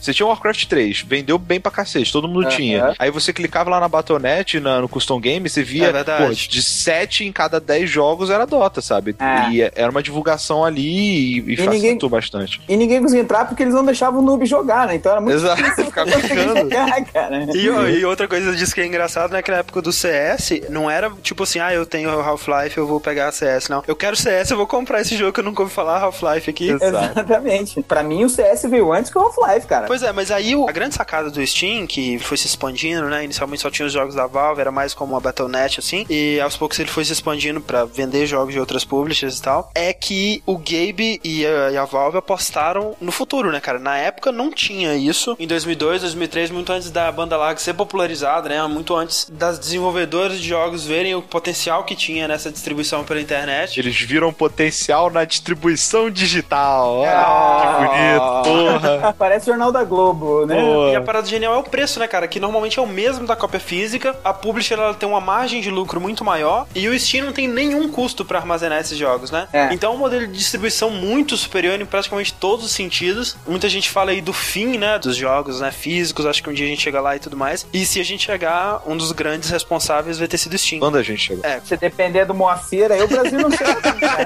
você tinha o Warcraft 3, vendeu bem pra cacete, todo mundo uhum. tinha. Aí você clicava lá na Battle.net, na, no Custom Game, você via, é pô, de 7 em cada 10 jogos era Dota, sabe? É. E era uma divulgação ali e, e, e facilitou ninguém, bastante. E ninguém conseguia entrar porque eles não deixavam o noob jogar, né? Então era muito Exato, difícil ficar brincando. E, e, outra coisa disso que é engraçado, né? Que na época do CS, não era tipo assim, ah, eu tenho Half-Life, eu vou pegar CS. Não, eu quero CS, eu vou comprar esse jogo que eu nunca ouvi falar, Half-Life aqui. Exatamente. Pra mim, o CS veio antes que o Half-Life, cara. Pois é, mas aí a grande sacada do Steam, que foi se expandindo, né? Inicialmente só tinha os jogos da Valve, era mais como uma Battle.net, assim. E aos poucos ele foi se expandindo para vender jogos de outras publishers e tal. É que o Gabe e a, e a Valve apostaram no futuro, né, cara? Na época não tinha isso. Em 2002, 2003, muito antes da banda larga ser popularizada, né? Muito antes das desenvolvedoras de jogos verem o potencial que tinha nessa distribuição pela internet. Eles viram potencial na distribuição digital. Ah, que bonito, porra. Parece o Jornal da Globo, né? Porra. E a parada genial é o preço, né, cara? Que normalmente é o mesmo da cópia física. A publisher ela tem uma margem de lucro muito maior e o Steam não tem nenhum custo para armazenar esses jogos, né? É. Então é um modelo de distribuição muito superior em praticamente todos os sentidos. Muita gente fala aí do fim, né, dos jogos, né, físicos. Acho que um dia a gente chega lá e tudo mais. E se a gente chegar, um dos grandes responsáveis vai ter sido Steam. Quando a gente chega? É. Se depender do Moacir, aí o Brasil não chega.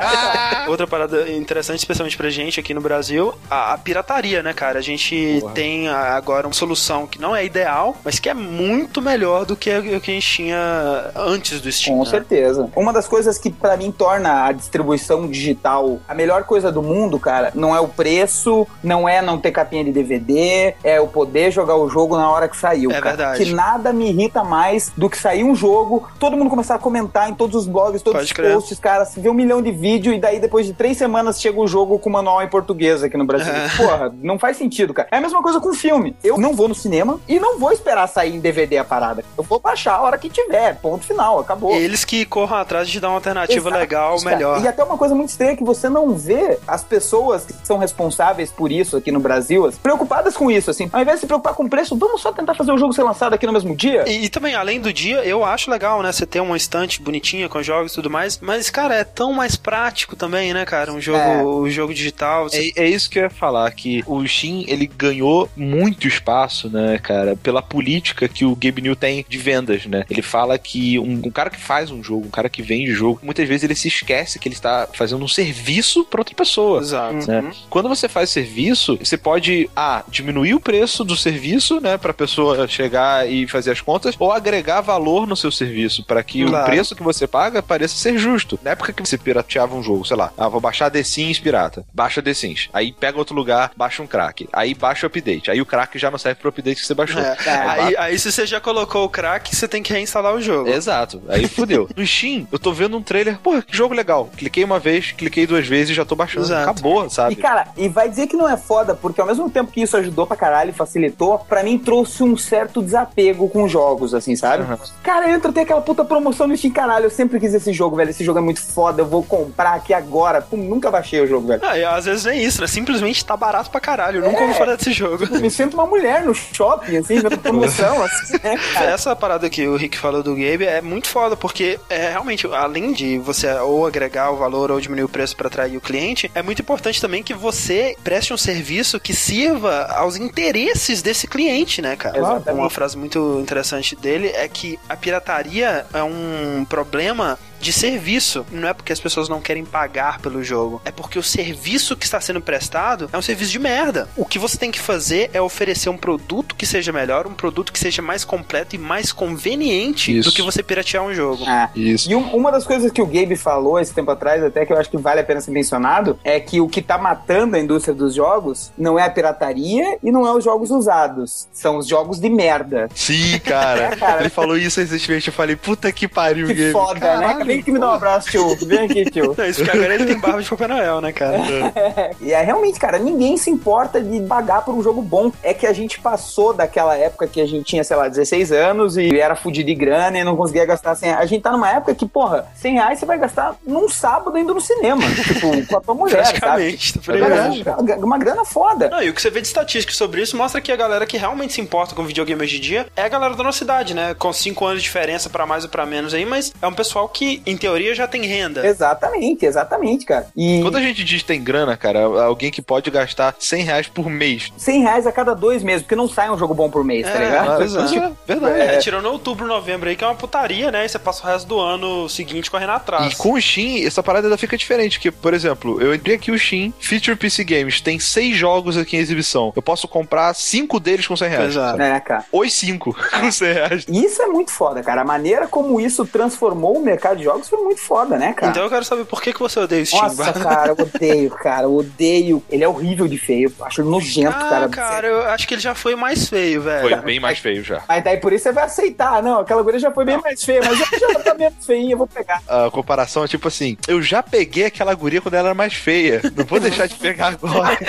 Outra parada interessante, especialmente pra gente aqui no Brasil, a, a pirataria, né, cara? A gente Porra. tem agora uma solução que não é ideal, mas que é muito melhor do que o que a gente tinha antes do Steam. Com né? certeza. Uma das coisas que para mim torna a distribuição digital a melhor coisa do mundo, cara, não é o preço, não é não ter capinha de DVD, é o poder jogar o jogo na hora que saiu. É cara. verdade. Que nada me irrita mais do que sair um jogo, todo mundo começar a comentar em todos os blogs, todos Pode os crer. posts, cara, se vê um milhão de vídeo e daí depois de três semanas chega o jogo com manual em português aqui no Brasil. É. Porra, não faz sentido, cara. É a mesma coisa com filme. Eu não vou no cinema e não vou esperar sair em DVD a parada. Eu vou baixar a hora que tiver. Ponto final, acabou. Eles que corram atrás de dar uma alternativa Exato, legal, cara. melhor. E até uma coisa muito estranha que você não vê as pessoas que são responsáveis por isso aqui no Brasil, preocupadas com isso, assim. Ao invés de se preocupar com o preço, vamos só tentar fazer o jogo ser lançado aqui no mesmo dia. E, e também, além do dia, eu acho legal, né? Você ter uma estante bonitinha com jogos e tudo mais. Mas, cara, é tão mais prático também, né, cara? Um jogo, é. um jogo digital. Você... É, é isso que eu ia falar, que o Steam, ele ganhou muito espaço, né, cara, pela política que o Gabe New tem de vendas, né? Ele fala que um, um cara que faz um jogo, um cara que vende jogo, muitas vezes ele se esquece que ele está fazendo um serviço para outra pessoa. Exato. Né? Uhum. Quando você faz serviço, você pode, ah, diminuir o preço do serviço, né, pra pessoa chegar e fazer as contas, ou agregar valor no seu serviço, para que claro. o preço que você paga pareça ser justo. Na época que você pirateava um jogo, sei lá, ah, vou baixar The Sims pirata, baixa The Sims, aí pega outro lugar, baixa um crack, aí baixa o update, aí o crack já não serve pro update que você baixou. É. Aí, aí, aí, se você já colocou o crack, você tem que reinstalar o jogo. Exato, aí fudeu. no Steam, eu tô vendo um trailer, pô, que jogo legal. Cliquei uma vez, cliquei duas vezes e já tô baixando. Exato. Acabou, sabe? E cara, e vai dizer que não é foda, porque ao mesmo tempo que isso ajudou pra caralho facilitou, pra mim trouxe um certo desapego com jogos, assim, sabe? Uhum. Cara, entra, tem aquela puta promoção no Steam, caralho, eu sempre quis esse jogo, velho. Esse jogo é muito foda, eu vou comprar aqui agora. Pum, nunca baixei o jogo, velho. Ah, e às vezes é isso, né? Simplesmente tá barato pra caralho. Eu é, nunca ouvi falar desse jogo. Me sinto uma mulher no shopping, assim, vendo promoção, assim, né, Essa parada que o Rick falou do Gabe é muito foda, porque é realmente, além de você ou agregar o valor ou diminuir o preço para atrair o cliente, é muito importante também que você preste um serviço que sirva aos interesses desse cliente, né, cara? Exatamente. Uma frase muito interessante dele é que a pirataria é um problema de serviço. Não é porque as pessoas não querem pagar pelo jogo, é porque o serviço que está sendo prestado é um serviço de merda. O que você tem que fazer é oferecer um produto que seja melhor, um produto que seja mais completo e mais conveniente Isso. do que você piratear um jogo. É. Isso. E um, uma das coisas que o Gabe falou esse tempo atrás, até que eu acho que vale a pena ser mencionado, é que o que está matando a indústria dos jogos não é a pirataria e não é os jogos usados. São os jogos de merda. Sim, cara. é, cara. Ele falou isso recentemente. Eu falei, puta que pariu, que Gabe. foda, né? Caralho. né? Vem que me dá um abraço, tio. Vem aqui, tio. Isso que agora ele tem barba de Papai Noel, né, cara? É. E é realmente, cara, ninguém se importa de pagar por um jogo bom. É que a gente passou daquela época que a gente tinha, sei lá, 16 anos e era fudido de grana e não conseguia gastar 100 reais. A gente tá numa época que, porra, 100 reais você vai gastar num sábado indo no cinema. tipo, com a tua mulher, Praticamente, sabe? Tá uma grana foda. Não, e o que você vê de estatísticas sobre isso mostra que a galera que realmente se importa com videogame hoje em dia é a galera da nossa cidade, né? Com 5 anos de diferença para mais ou para menos aí, mas é um pessoal que, em teoria, já tem renda. Exatamente, exatamente, cara. E... Quando a gente diz tem grana, cara, alguém que pode gastar 100 reais por mês. 100 reais a cada dois meses, porque não sai um jogo bom por mês, tá é, tá ligado? É, é, verdade. É, tirando outubro, novembro aí, que é uma putaria, né? E você passa o resto do ano seguinte correndo atrás. E com o Steam, essa parada ainda fica diferente, que, por exemplo, eu entrei aqui o Steam, Feature PC Games, tem seis jogos aqui em exibição. Eu posso comprar cinco deles com 100 reais. Exato. É, cara. Os cinco com 100 reais. Isso é muito foda, cara. A maneira como isso transformou o mercado de jogos foi muito foda, né, cara? Então eu quero saber por que, que você odeia o Steam. Nossa, cara, eu odeio, cara. Eu odeio. Ele é horrível de feio. Acho ele nojento, ah, cara. cara, eu acho que ele já foi mais feio, velho. Foi bem mais feio já. Mas daí por isso você vai aceitar. Não, aquela guria já foi bem mais feia, mas eu já tá menos feinha, eu vou pegar. A comparação é tipo assim: eu já peguei aquela guria quando ela era mais feia. Não vou deixar de pegar agora.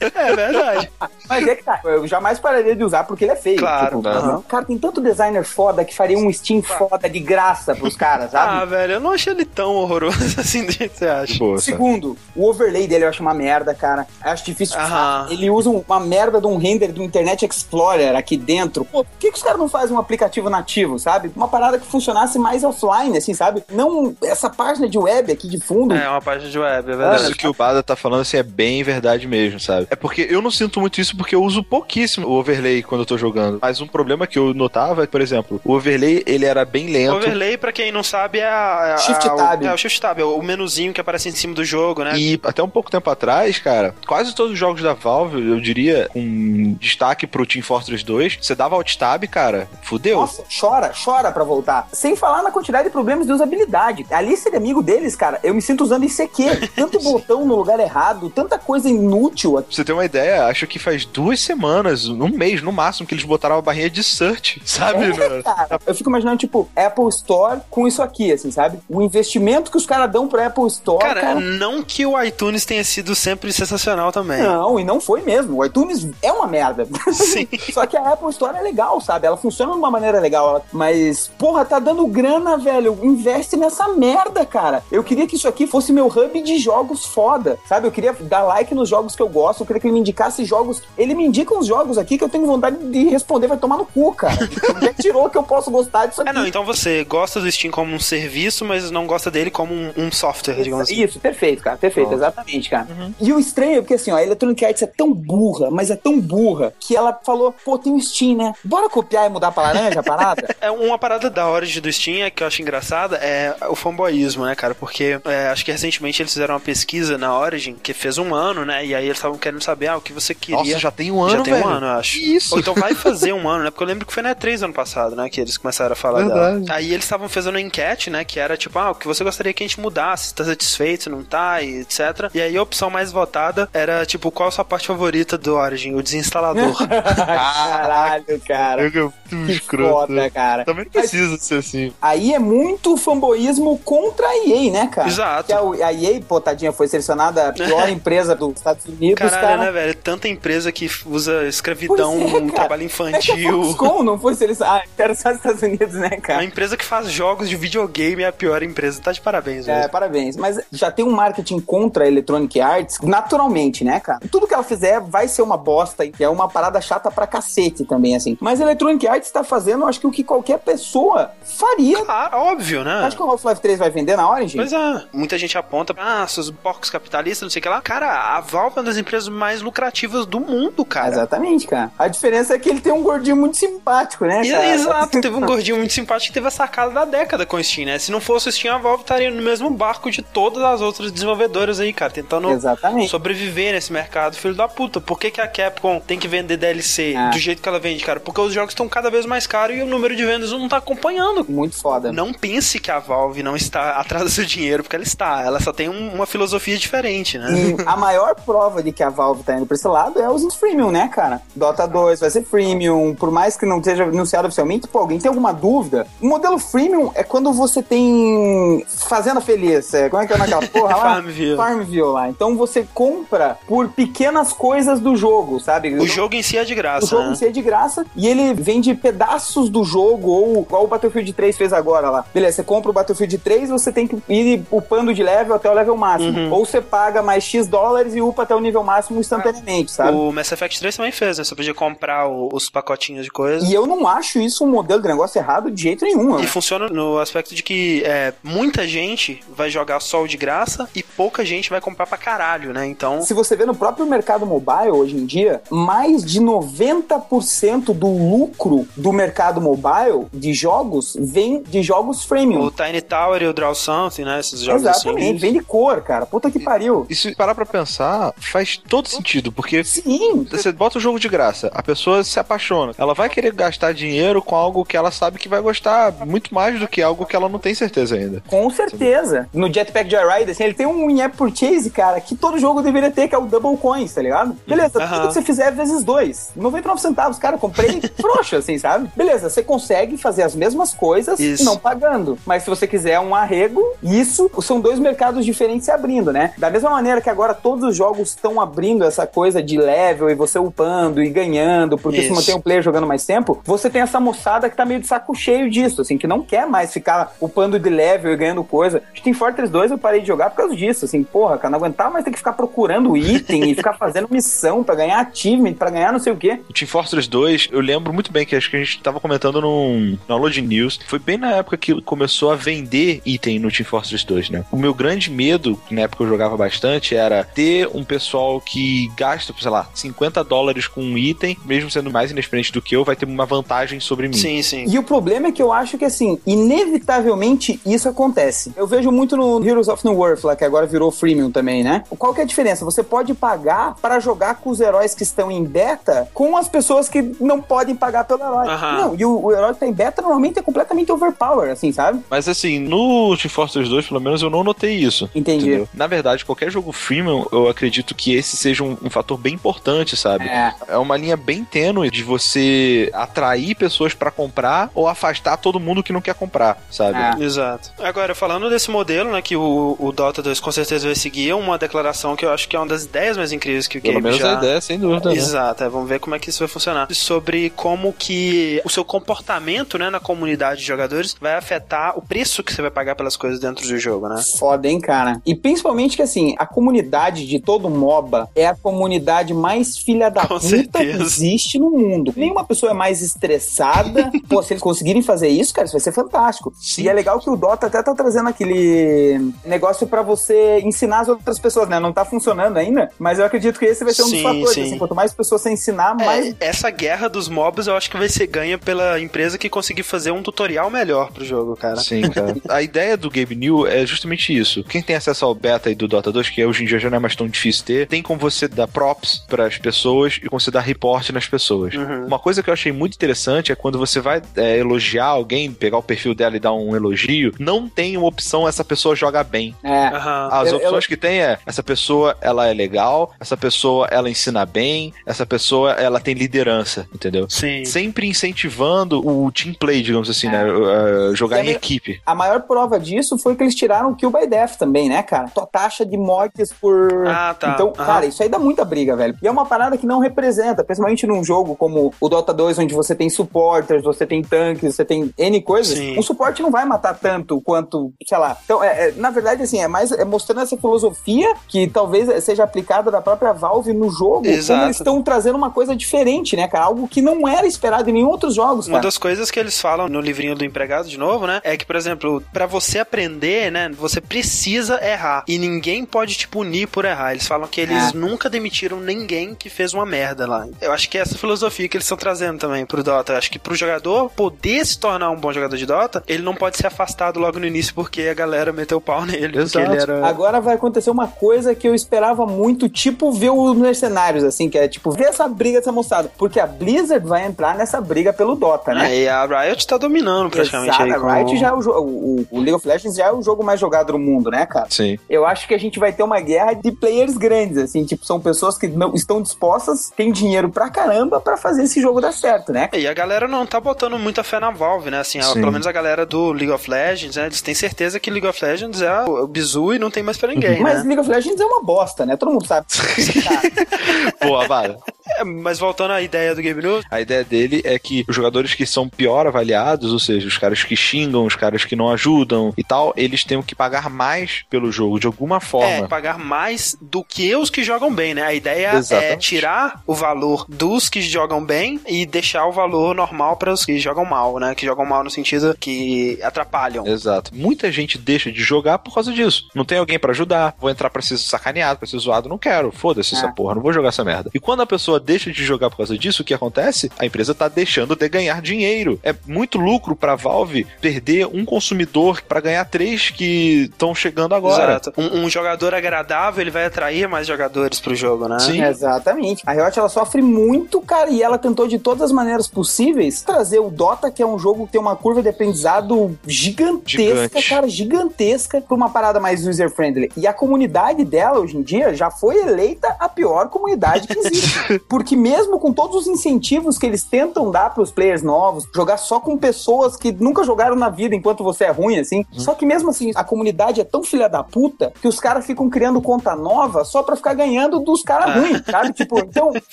é verdade. Mas é que tá, eu jamais pararia de usar porque ele é feio. Claro. Tipo, uhum. Cara, tem tanto designer foda que faria um Steam foda de graça pros caras, sabe? Ah, velho, eu não achei ele tão horroroso assim do jeito que você acha. Boa, Segundo, o overlay dele eu acho uma merda, cara. Eu acho difícil. Uhum. Ele usa uma merda de um render do Internet Explorer aqui dentro. Pô, por que, que os caras não fazem um aplicativo nativo, sabe? Uma parada que funcionasse mais offline, assim, sabe? Não essa página de web aqui de fundo. É, uma página de web, é verdade. Isso que o Bada tá falando, assim, é bem verdade mesmo, sabe? É porque eu não sinto muito isso porque eu uso pouquíssimo o overlay quando eu tô jogando. Mas um problema que eu notava é que, por exemplo, o overlay, ele era bem lento. O overlay, pra quem não sabe, é a... a Shift Tab. O, é o Shift Tab, é o menuzinho que aparece em cima do jogo, né? E até um pouco tempo atrás, cara, quase todos os jogos da Valve, eu diria, com destaque pro Team Fortress 2, você dava Alt Tab, cara, fudeu. Nossa, chora, chora pra voltar. Sem falar na quantidade de problemas de usabilidade. Ali ser amigo deles, cara, eu me sinto usando ICQ. Tanto botão no lugar errado, tanta coisa inútil. Pra você ter uma ideia, acho que faz duas semanas, um mês no máximo, que eles botaram a barrinha de search, sabe? É, cara, eu fico imaginando, tipo, Apple Store com isso aqui, assim, sabe? O investimento que os caras dão pro Apple Store. Cara, cara, não que o iTunes tenha sido sempre sensacional também. Não, e não foi mesmo. O iTunes é uma merda. Sim. Só que a Apple Store é legal, sabe? Ela funciona de uma maneira legal. Mas, porra, tá dando grana, velho. Investe nessa merda, cara. Eu queria que isso aqui fosse meu hub de jogos foda, sabe? Eu queria dar like nos jogos que eu gosto. Eu queria que ele me indicasse jogos. Ele me indica uns jogos aqui que eu tenho vontade de responder, vai tomar no cu, cara. Onde é que tirou que eu posso gostar disso aqui? É, não, então você gosta do Steam como um serviço, mas não gosta dele como um, um software, digamos assim. Isso, perfeito, cara. Perfeito, exatamente, cara. Uhum. E o estranho é porque assim, ó, a Electronic Arts é tão burra, mas é tão burra, que ela falou, pô, tem o Steam, né? Bora copiar e mudar pra laranja a parada? é uma parada da origem do Steam é que eu acho engraçada é o fanboyismo, né, cara? Porque é, acho que recentemente eles fizeram uma pesquisa na Origin que fez um ano, né? E aí eles estavam querendo saber ah, o que você queria. Nossa, já tem um ano, Já tem velho. um ano, eu acho. Isso. Ou então vai fazer um ano, né? Porque eu lembro que foi na E3 ano passado, né? Que eles começaram a falar Verdade. dela. Aí eles estavam fazendo uma enquete, né? Que era tipo, ah, o que você gostaria que a gente mudasse? Se tá satisfeito, se não tá, e etc. E aí a opção mais votada era, tipo, qual a sua parte favorita do Origin? O desinstalador. Caralho, cara. Eu, que escroto. foda, cara. Também não precisa Mas, ser assim. Aí é muito fanboísmo contra a EA, né, cara? Exato. Que a, a EA, pô, tadinha, foi selecionada a pior empresa dos Estados Unidos, Caralho, cara. né, velho? Tanta empresa que usa escravidão, é, trabalho infantil. É Foxconn não foi selecionada. Ah, era só os Estados Unidos, né, cara? A empresa que faz jogos de videogame é a pior empresa. Tá de parabéns, velho. É, parabéns. Mas já tem um marketing contra a Electronic Arts, naturalmente, né, cara? Tudo que ela fizer vai ser uma bosta e é uma parada chata pra cacete também, assim. Mas a Electronic Arts tá fazendo, acho que o que qualquer pessoa faria. Ah, óbvio, né? Acho que o Half-Life 3 vai vender na Origin? Pois é. Muita gente aponta, ah, seus porcos capitalistas, não sei o que lá. Cara, a Valve é uma das empresas mais lucrativas do mundo, cara. Exatamente, cara. A diferença é que ele tem um gordinho muito simpático, né, cara? Exato, teve um gordinho muito simpático que teve a sacada da década com o Steam, né? Se não fosse o Steam, a Valve estaria no mesmo barco de todas as outras desenvolvedoras aí, cara, tentando Exatamente. sobreviver nesse mercado, filho da puta. Por que, que a Capcom tem que vender DLC ah. do jeito que ela vende, cara? Porque os jogos estão cada vez mais caros e o número de vendas não tá acompanhando. Muito foda. Não pense que a Valve não está atrás do seu dinheiro, porque ela está. Ela só tem um, uma filosofia diferente, né? E a maior prova de que a Valve tá indo pra esse lado é os freemium, né, cara? Dota 2 vai ser freemium, por mais que não seja anunciado oficialmente, pô, alguém tem alguma dúvida? O modelo freemium é quando você tem Fazenda Feliz, é, como é que é naquela porra lá? Farmville. Farmville lá. Então você compra por pequenas coisas do jogo, sabe? O jogo em si é de graça. O jogo né? em si é de graça e ele vende pedaços do jogo, ou igual o Battlefield 3 fez agora lá. Beleza, você compra o Battlefield 3, você tem que ir upando de level até o level máximo. Uhum. Ou você paga mais X dólares e upa até o nível máximo instantaneamente, sabe? O Mass Effect 3 também fez, né? Você podia comprar o, os pacotinhos de coisas. E eu não acho isso um modelo de negócio errado de jeito nenhum. E? Funciona no aspecto de que é, muita gente vai jogar sol de graça e pouca gente vai comprar pra caralho, né? Então. Se você vê no próprio mercado mobile hoje em dia, mais de 90% do lucro do mercado mobile de jogos vem de jogos freemium. O Tiny Tower e o Draw Something, né? Esses jogos Exatamente, assim. vem de cor, cara. Puta que pariu. E se parar pra pensar, faz todo sentido, porque Sim. você bota o jogo de graça, a pessoa se apaixona. Ela vai querer gastar dinheiro com algo que ela sabe que vai gostar muito mais do que algo que ela não tem certeza ainda. Com certeza. No Jetpack Joyride, assim, ele tem um in-app purchase, cara, que todo jogo deveria ter, que é o Double Coins, tá ligado? Beleza, tudo que você fizer é vezes dois. 99 centavos, cara, comprei frouxa, assim, sabe? Beleza, você consegue fazer as mesmas coisas Isso. não pagando. Mas se você quiser um arrego, isso são dois mercados diferentes se abrindo, né? Da mesma maneira que agora todos os jogos estão abrindo essa coisa de level e você upando e ganhando, porque se Isso. mantém o player jogando mais tempo, você tem essa moçada que tá meio de saco cheio disso, assim, que não quer mais ficar upando de level e ganhando coisa. Acho que em Fortress 2 eu parei de jogar por causa disso, assim, porra, cara, não aguentava mais ter que ficar procurando item e ficar fazendo missão pra ganhar achievement, pra ganhar não sei o quê. O Team Fortress 2, eu lembro muito bem que acho que a gente tava comentando num download news. Foi bem na época que começou a vender item no Team Fortress 2, né? O meu grande medo, na época eu jogava bastante, era ter um pessoal que gasta, sei lá, 50 dólares com um item, mesmo sendo mais inexperiente do que eu, vai ter uma vantagem sobre mim. Sim, sim. E o problema é que eu acho que, assim, inevitavelmente isso acontece. Eu vejo muito no Heroes of New Earth, lá, que agora virou freemium também, né? Qual que é a diferença? Você pode pagar para jogar com os heróis que estão em beta com as pessoas que não podem pagar pelo herói. Aham. Não, e o, o herói que tá em beta normalmente é completamente overpower, assim, sabe? Mas assim, no Team Fortress 2, pelo menos, eu não notei isso. Entendi. entendeu? Na verdade, qualquer jogo freemium, eu acredito que esse seja um um fator bem importante, sabe? É. é uma linha bem tênue de você atrair pessoas para comprar ou afastar todo mundo que não quer comprar, sabe? É. Exato. Agora, falando desse modelo, né, que o, o Dota 2 com certeza vai seguir, é uma declaração que eu acho que é uma das ideias mais incríveis que o Pelo Gabe menos já... a ideia, sem dúvida. Né? Exato, né? é, vamos ver como é que isso vai funcionar. Sobre como que o seu comportamento, né, na comunidade de jogadores vai afetar o preço que você vai pagar pelas coisas dentro do jogo, né? Foda, hein, cara? E principalmente que, assim, a comunidade de todo MOBA é a comunidade mais filha da Com puta certeza. que existe no mundo. Nenhuma pessoa é mais estressada. Pô, se eles conseguirem fazer isso, cara, isso vai ser fantástico. Sim. E é legal que o Dota até tá trazendo aquele negócio para você ensinar as outras pessoas, né? Não tá funcionando ainda, mas eu acredito que esse vai ser um sim, dos fatores. Assim, quanto mais pessoas você ensinar, é, mais. Essa guerra dos mobs eu acho que vai ser ganha pela empresa que conseguir fazer um tutorial melhor pro jogo, cara. Sim, cara. a ideia do Gabe New é justamente isso. Quem tem acesso ao beta aí do Dota 2, que hoje em dia já não é mais tão difícil ter, tem como você dar props para as pessoas e como você dar report nas pessoas. Uhum. Uma coisa que eu achei muito interessante é quando você vai é, elogiar alguém, pegar o perfil dela e dar um elogio, não tem uma opção essa pessoa joga bem. É. Uhum. As eu, opções eu... que tem é essa pessoa ela é legal, essa pessoa ela ensina bem, essa pessoa ela tem liderança, entendeu? Sim. Sempre incentivando o team play, digamos assim, né? é. né? Uh, jogar em equipe. A maior prova disso foi que eles tiraram o Kill by Death também, né, cara? Tua taxa de mortes por. Ah, tá. Então, uhum. cara, isso aí dá muita briga, velho. E é uma parada que não representa, principalmente num jogo como o Dota 2, onde você tem supporters, você tem tanques, você tem N coisas. Sim. Um suporte não vai matar tanto quanto, sei lá. Então, é, é, na verdade, assim, é mais é mostrando essa filosofia que talvez seja aplicada da própria Valve no jogo. Exato. Eles estão trazendo uma coisa diferente, né, cara? Algo que não era esperado em nenhum outros jogos, cara. Uma das coisas que eles falam no livrinho do empregado, de novo, né? É que, por exemplo, para você aprender, né? Você precisa errar. E ninguém pode te punir por errar. Eles falam que eles é. nunca demitiram ninguém que fez uma merda lá. Eu acho que é essa filosofia que eles estão trazendo também pro Dota. Eu acho que pro jogador poder se tornar um bom jogador de Dota, ele não pode ser afastado logo no início porque a galera meteu o pau nele. Exato. Era... Agora vai acontecer uma coisa que eu esperava muito, tipo ver os mercenários, assim, que é tipo ver essa briga ser mostrada. Porque a Blizzard vai entrar nessa briga pelo Dota, né? É, e a Riot tá dominando praticamente. Exato, aí a Riot já é o, o, o, League of Legends já é o jogo mais jogado do mundo, né, cara? Sim. Eu acho que a gente vai ter uma guerra de players grandes, assim, tipo, são pessoas que não estão dispostas, têm dinheiro pra caramba pra fazer esse jogo dar certo, né? E a galera não tá botando muita fé na Valve, né? Assim, a, pelo menos a galera do League of Legends, né? Eles têm certeza que League of Legends é o, o bizu e não tem mais pra ninguém. Mas né? League of Legends é uma bosta, né? Todo mundo sabe. Boa, Vara. É, mas voltando à ideia do Game News. A ideia dele é que os jogadores que são pior avaliados, ou seja, os caras que xingam, os caras que não ajudam e tal, eles têm que pagar mais pelo jogo, de alguma forma. É, pagar mais do que os que jogam bem, né? A ideia é Exatamente. é tirar o valor dos que jogam bem e deixar o valor normal para os que jogam mal, né? Que jogam mal no sentido que atrapalham. Exato. Muita gente deixa de jogar por causa disso. Não tem alguém para ajudar, vou entrar pra ser sacaneado, pra ser zoado, não quero. Foda-se é. essa porra, não vou jogar essa merda. E quando a pessoa deixa de jogar por causa disso, o que acontece? A empresa tá deixando de ganhar dinheiro. É muito lucro pra Valve perder um consumidor para ganhar três que estão chegando agora. Exato. Um, um, jogador agradável, ele vai atrair mais jogadores pro jogo, né? Sim. Exatamente. A Riot, ela sofre muito, cara, e ela tentou de todas as maneiras possíveis trazer o Dota, que é um jogo que tem uma curva de aprendizado gigantesca, Gigante. cara, gigantesca, pra uma parada mais user-friendly. E a comunidade dela, hoje em dia, já foi eleita a pior comunidade que existe. Porque mesmo com todos os incentivos que eles tentam dar pros players novos, jogar só com pessoas que nunca jogaram na vida enquanto você é ruim, assim. Hum. Só que mesmo assim, a comunidade é tão filha da puta que os caras ficam criando conta nova só pra ficar ganhando dos caras ah. ruins, sabe? Tipo, então.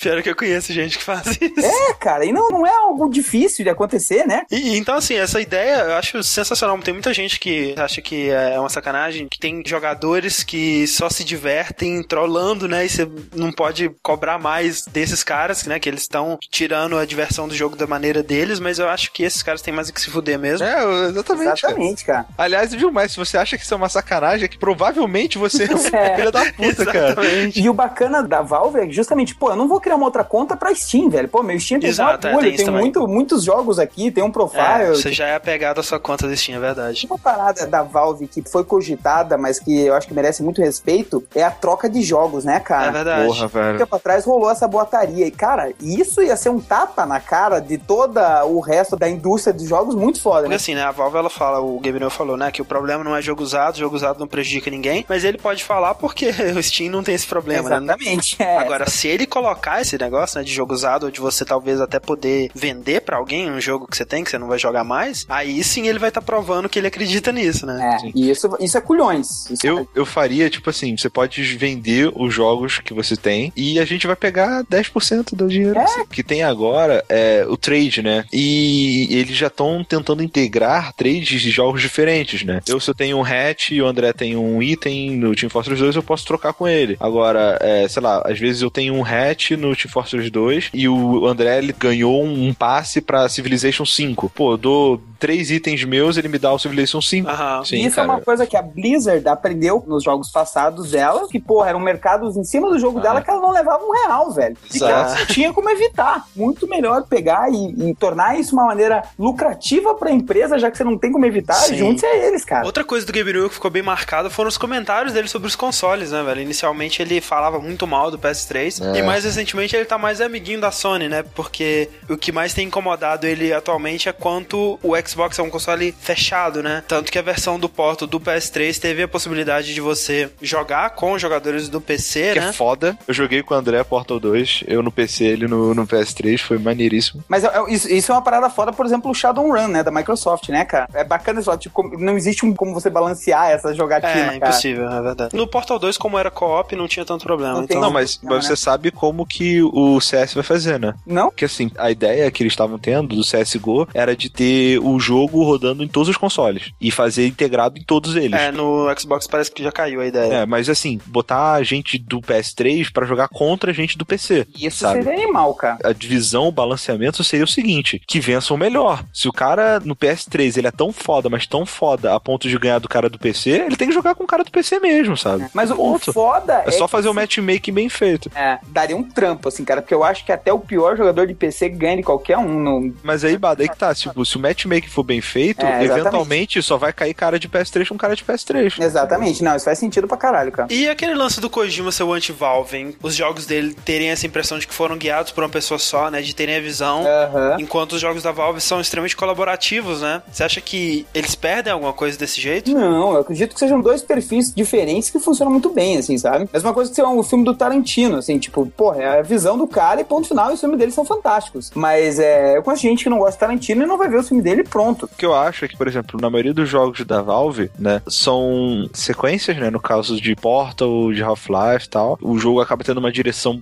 Pior que eu conheço gente que faz isso. É, cara, e não, não é algo difícil de acontecer, né? E, então, assim, essa ideia eu acho sensacional. Tem muita gente que acha que é uma sacanagem, que tem jogadores que só se divertem trollando, né? E você não pode cobrar mais desses caras, né? Que eles estão tirando a diversão do jogo da maneira deles, mas eu acho que esses caras têm mais que se fuder mesmo. É, exatamente. Exatamente, cara. cara. Aliás, viu mais, se você acha que isso é uma sacanagem, é que provavelmente você é filha da puta, cara. E o bacana da Valve é justamente, pô, eu não vou criar uma outra conta pra Steam, velho. Pô, meu Steam tem Exato, uma é, tem, tem muito, muitos jogos aqui, tem um profile. É, você já é apegado à sua conta do Steam, é verdade. Uma parada da Valve que foi cogitada, mas que eu acho que merece muito respeito, é a troca de jogos, né, cara? É verdade. Porra, velho. Um tempo atrás rolou essa boataria. E, cara, isso ia ser um tapa na cara de toda o resto da indústria dos jogos muito foda, Porque assim, né, a Valve, ela fala, o Gabriel falou, né, que o problema não é jogo usado, jogo usado não prejudica ninguém, mas ele pode falar porque o Steam não tem esse problema, né? Exatamente. É. Agora, se ele colocar esse negócio, né, de jogo usado, ou de você talvez até poder vender pra alguém um jogo que você tem, que você não vai jogar mais, aí sim ele vai estar tá provando que ele acredita nisso, né? É, e isso, isso é culhões. Isso Eu, é... eu faria, tipo assim, você pode vender os jogos que você tem e a gente vai pegar 10% do dinheiro É. assim, que tem agora é o trade, né? E eles já estão tentando integrar trades de jogos diferentes, né? Eu, se eu tenho um hatch e o André tem um item no Team Fortress 2, eu posso trocar com ele. Agora, é, sei lá, às vezes eu tenho um hatch no Team Fortress 2 e o André ele ganhou um passe pra Civilization 5. Pô, eu dou três itens meus, ele me dá o Civilization 5. Aham. Sim, E isso cara. é uma coisa que a Blizzard aprendeu nos jogos passados dela, que, porra, eram mercados em cima do jogo dela que ela não levava um real, velho. E que ela não tinha como evitar. Muito melhor pegar e, e tornar isso uma maneira lucrativa pra empresa, já que você não tem como evitar, Sim. junte-se a eles, cara. Outra coisa do Gabriel que ficou bem marcada foram os comentários dele sobre os consoles, né, velho? Inicialmente ele falava muito mal do PS3 É. e mais recentemente ele tá mais amiguinho da Sony, né? Porque o que mais tem incomodado ele atualmente é quanto o Xbox é um console fechado, né? Tanto que a versão do porto do PS3 teve a possibilidade de você jogar com os jogadores do PC, que né? é foda. Eu joguei com o André Portal 2, eu no PC, ele no, no PS3, foi maneiríssimo. Mas é- é- isso, isso é uma parada foda, por exemplo, o Shadowrun, né, da Microsoft, né, cara? É bacana isso, ó, tipo, como- não existe um, como você balancear essa jogatina, É, cara. impossível, é verdade. No Portal 2, como era co-op, não tinha tanto problema. Não tem Então, Não, mas, não, mas né? você sabe como que o CS vai fazer, né? Não? Porque assim, a ideia que eles estavam tendo do CSGO era de ter o jogo rodando em todos os consoles e fazer integrado em todos eles. é, no Xbox parece que já caiu a ideia. É, mas assim, botar gente do PS3 pra jogar contra gente do PC. Isso sabe? seria animal, cara. A divisão, o balanceamento seria o seguinte: que vença o melhor. Se o cara no PS3 ele é tão foda, mas tão foda a ponto de ganhar do cara do PC, ele tem que jogar com o cara do PC mesmo, sabe? Mas o, o Ponto. foda É só que fazer o se- matchmaking bem feito. É, daria um trampo, assim, cara, porque eu acho que até o pior jogador de PC ganha de qualquer um. No... Mas aí, Bada, aí que tá. Tipo, se o matchmaking for bem feito, É, eventualmente só vai cair cara de PS3 com cara de PS3. Exatamente, não, isso faz sentido pra caralho, cara. E aquele lance do Kojima ser o anti-Valve, hein? Os jogos dele terem essa impressão de que foram guiados por uma pessoa só, né? De terem a visão. Aham. Enquanto os jogos da Valve são extremamente colaborativos, né? Você acha que eles perdem alguma coisa desse jeito? Não, eu acredito que sejam dois perfis diferentes que funcionam muito bem, assim, sabe? Mesma coisa que ser um filme do Tarantino, assim, tipo, porra, é a visão do cara e ponto final, e os filmes dele são fantásticos. Mas é, eu conheço gente que não gosta de Tarantino e não vai ver o filme dele pronto. O que eu acho é que, por exemplo, na maioria dos jogos da Valve, né, são sequências, né, no caso de Portal, de Half-Life e tal, o jogo acaba tendo uma direção,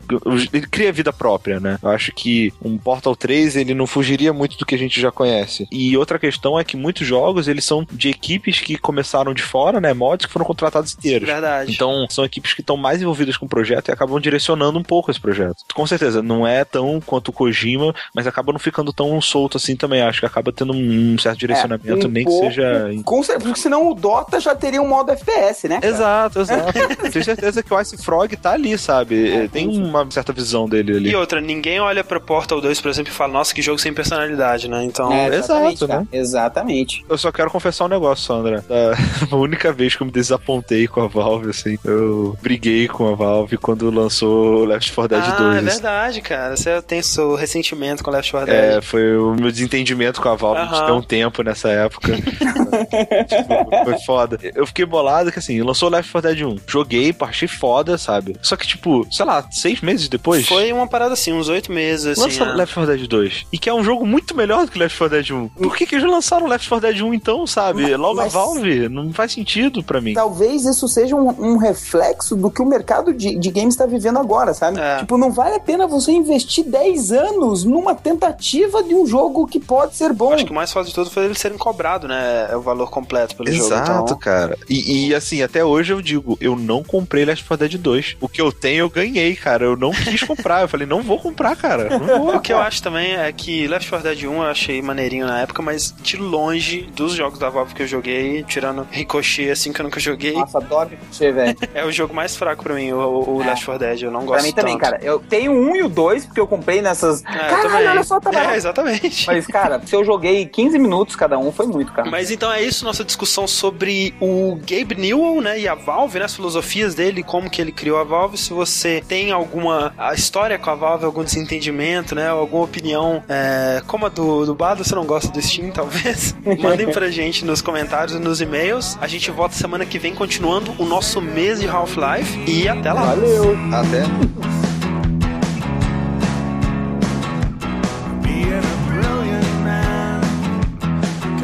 ele cria vida própria, né? Eu acho que um Portal 3, ele não fugiria muito do que a gente já conhece. E outra questão é que muitos jogos, eles são de equipes que começaram de fora, né, mods que foram contratados inteiros. Verdade. Então, são equipes que estão mais envolvidas com o projeto e acabam direcionando um pouco esse projeto. Com certeza, não é tão quanto o Kojima, mas acaba não ficando tão solto assim também. Acho que acaba tendo um certo direcionamento, um nem pouco. que seja. Com certeza, porque senão o Dota já teria um modo FPS, né? cara? Exato, exato. Tenho certeza que o Ice Frog tá ali, sabe? Tem uma certa visão dele ali. E outra, ninguém olha pra Portal 2, por exemplo, e fala, nossa, que jogo sem personalidade, né? Então. É, exatamente, exato, né? Exatamente. Eu só quero confessar um negócio, Sandra. A única vez que eu me desapontei com a Valve, assim, eu briguei com a Valve quando lançou Left 4 Dead ah, 2. é verdade, cara. Você tem seu ressentimento com Left 4 É, Dead. foi o meu desentendimento com a Valve de Aham. ter um tempo nessa época. tipo, foi foda. Eu fiquei bolado que assim, lançou Left 4 Dead 1. Joguei, achei foda, sabe? Só que, tipo, sei lá, seis meses depois. Foi uma parada assim, uns oito meses, assim. Lança é. Left 4 Dead 2. E que é um jogo muito melhor do que Left 4 Dead 1. Por que que eles lançaram Left 4 Dead 1 então, sabe? Mas- Logo mas- a Valve. Não faz sentido pra mim. Talvez isso seja um, um reflexo do que o mercado de, de games está vivendo agora, sabe? É. Tipo, não vale a pena você investir 10 anos numa tentativa de um jogo que pode ser bom. Mais foda de tudo foi eles serem cobrados, né? É o valor completo pelo Exato, jogo. Então, cara. E, e, assim, até hoje eu digo, eu não comprei Left 4 Dead 2. O que eu tenho, eu ganhei, cara. Eu não quis comprar. Eu falei, não vou comprar, cara. Não vou. O que eu acho também é que Left 4 Dead 1 eu achei maneirinho na época, mas de longe dos jogos da Valve que eu joguei, tirando Ricochet assim que eu nunca joguei, Nossa, adoro você, velho. é o jogo mais fraco pra mim, o, o É. Left 4 Dead. Eu não gosto Pra mim também, tanto. cara. Eu tenho o um e o dois, porque eu comprei nessas. É, Caralho, também. olha só, tá É, exatamente. Mas, cara, se eu joguei 15 minutos cada um, foi muito, cara. Mas então é isso, nossa discussão sobre o Gabe Newell, né, e a Valve, né, as filosofias dele, como que ele criou a Valve. Se você tem alguma história com a Valve, algum desentendimento, né? Alguma opinião é, como a do, do Bado, você não gosta do Steam, talvez? Mandem pra gente nos comentários e nos e-mails. A gente volta semana que vem continuando o nosso mês de Half-Life e até lá. Valeu! Até.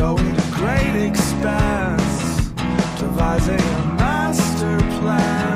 going to great expense, devising a master plan.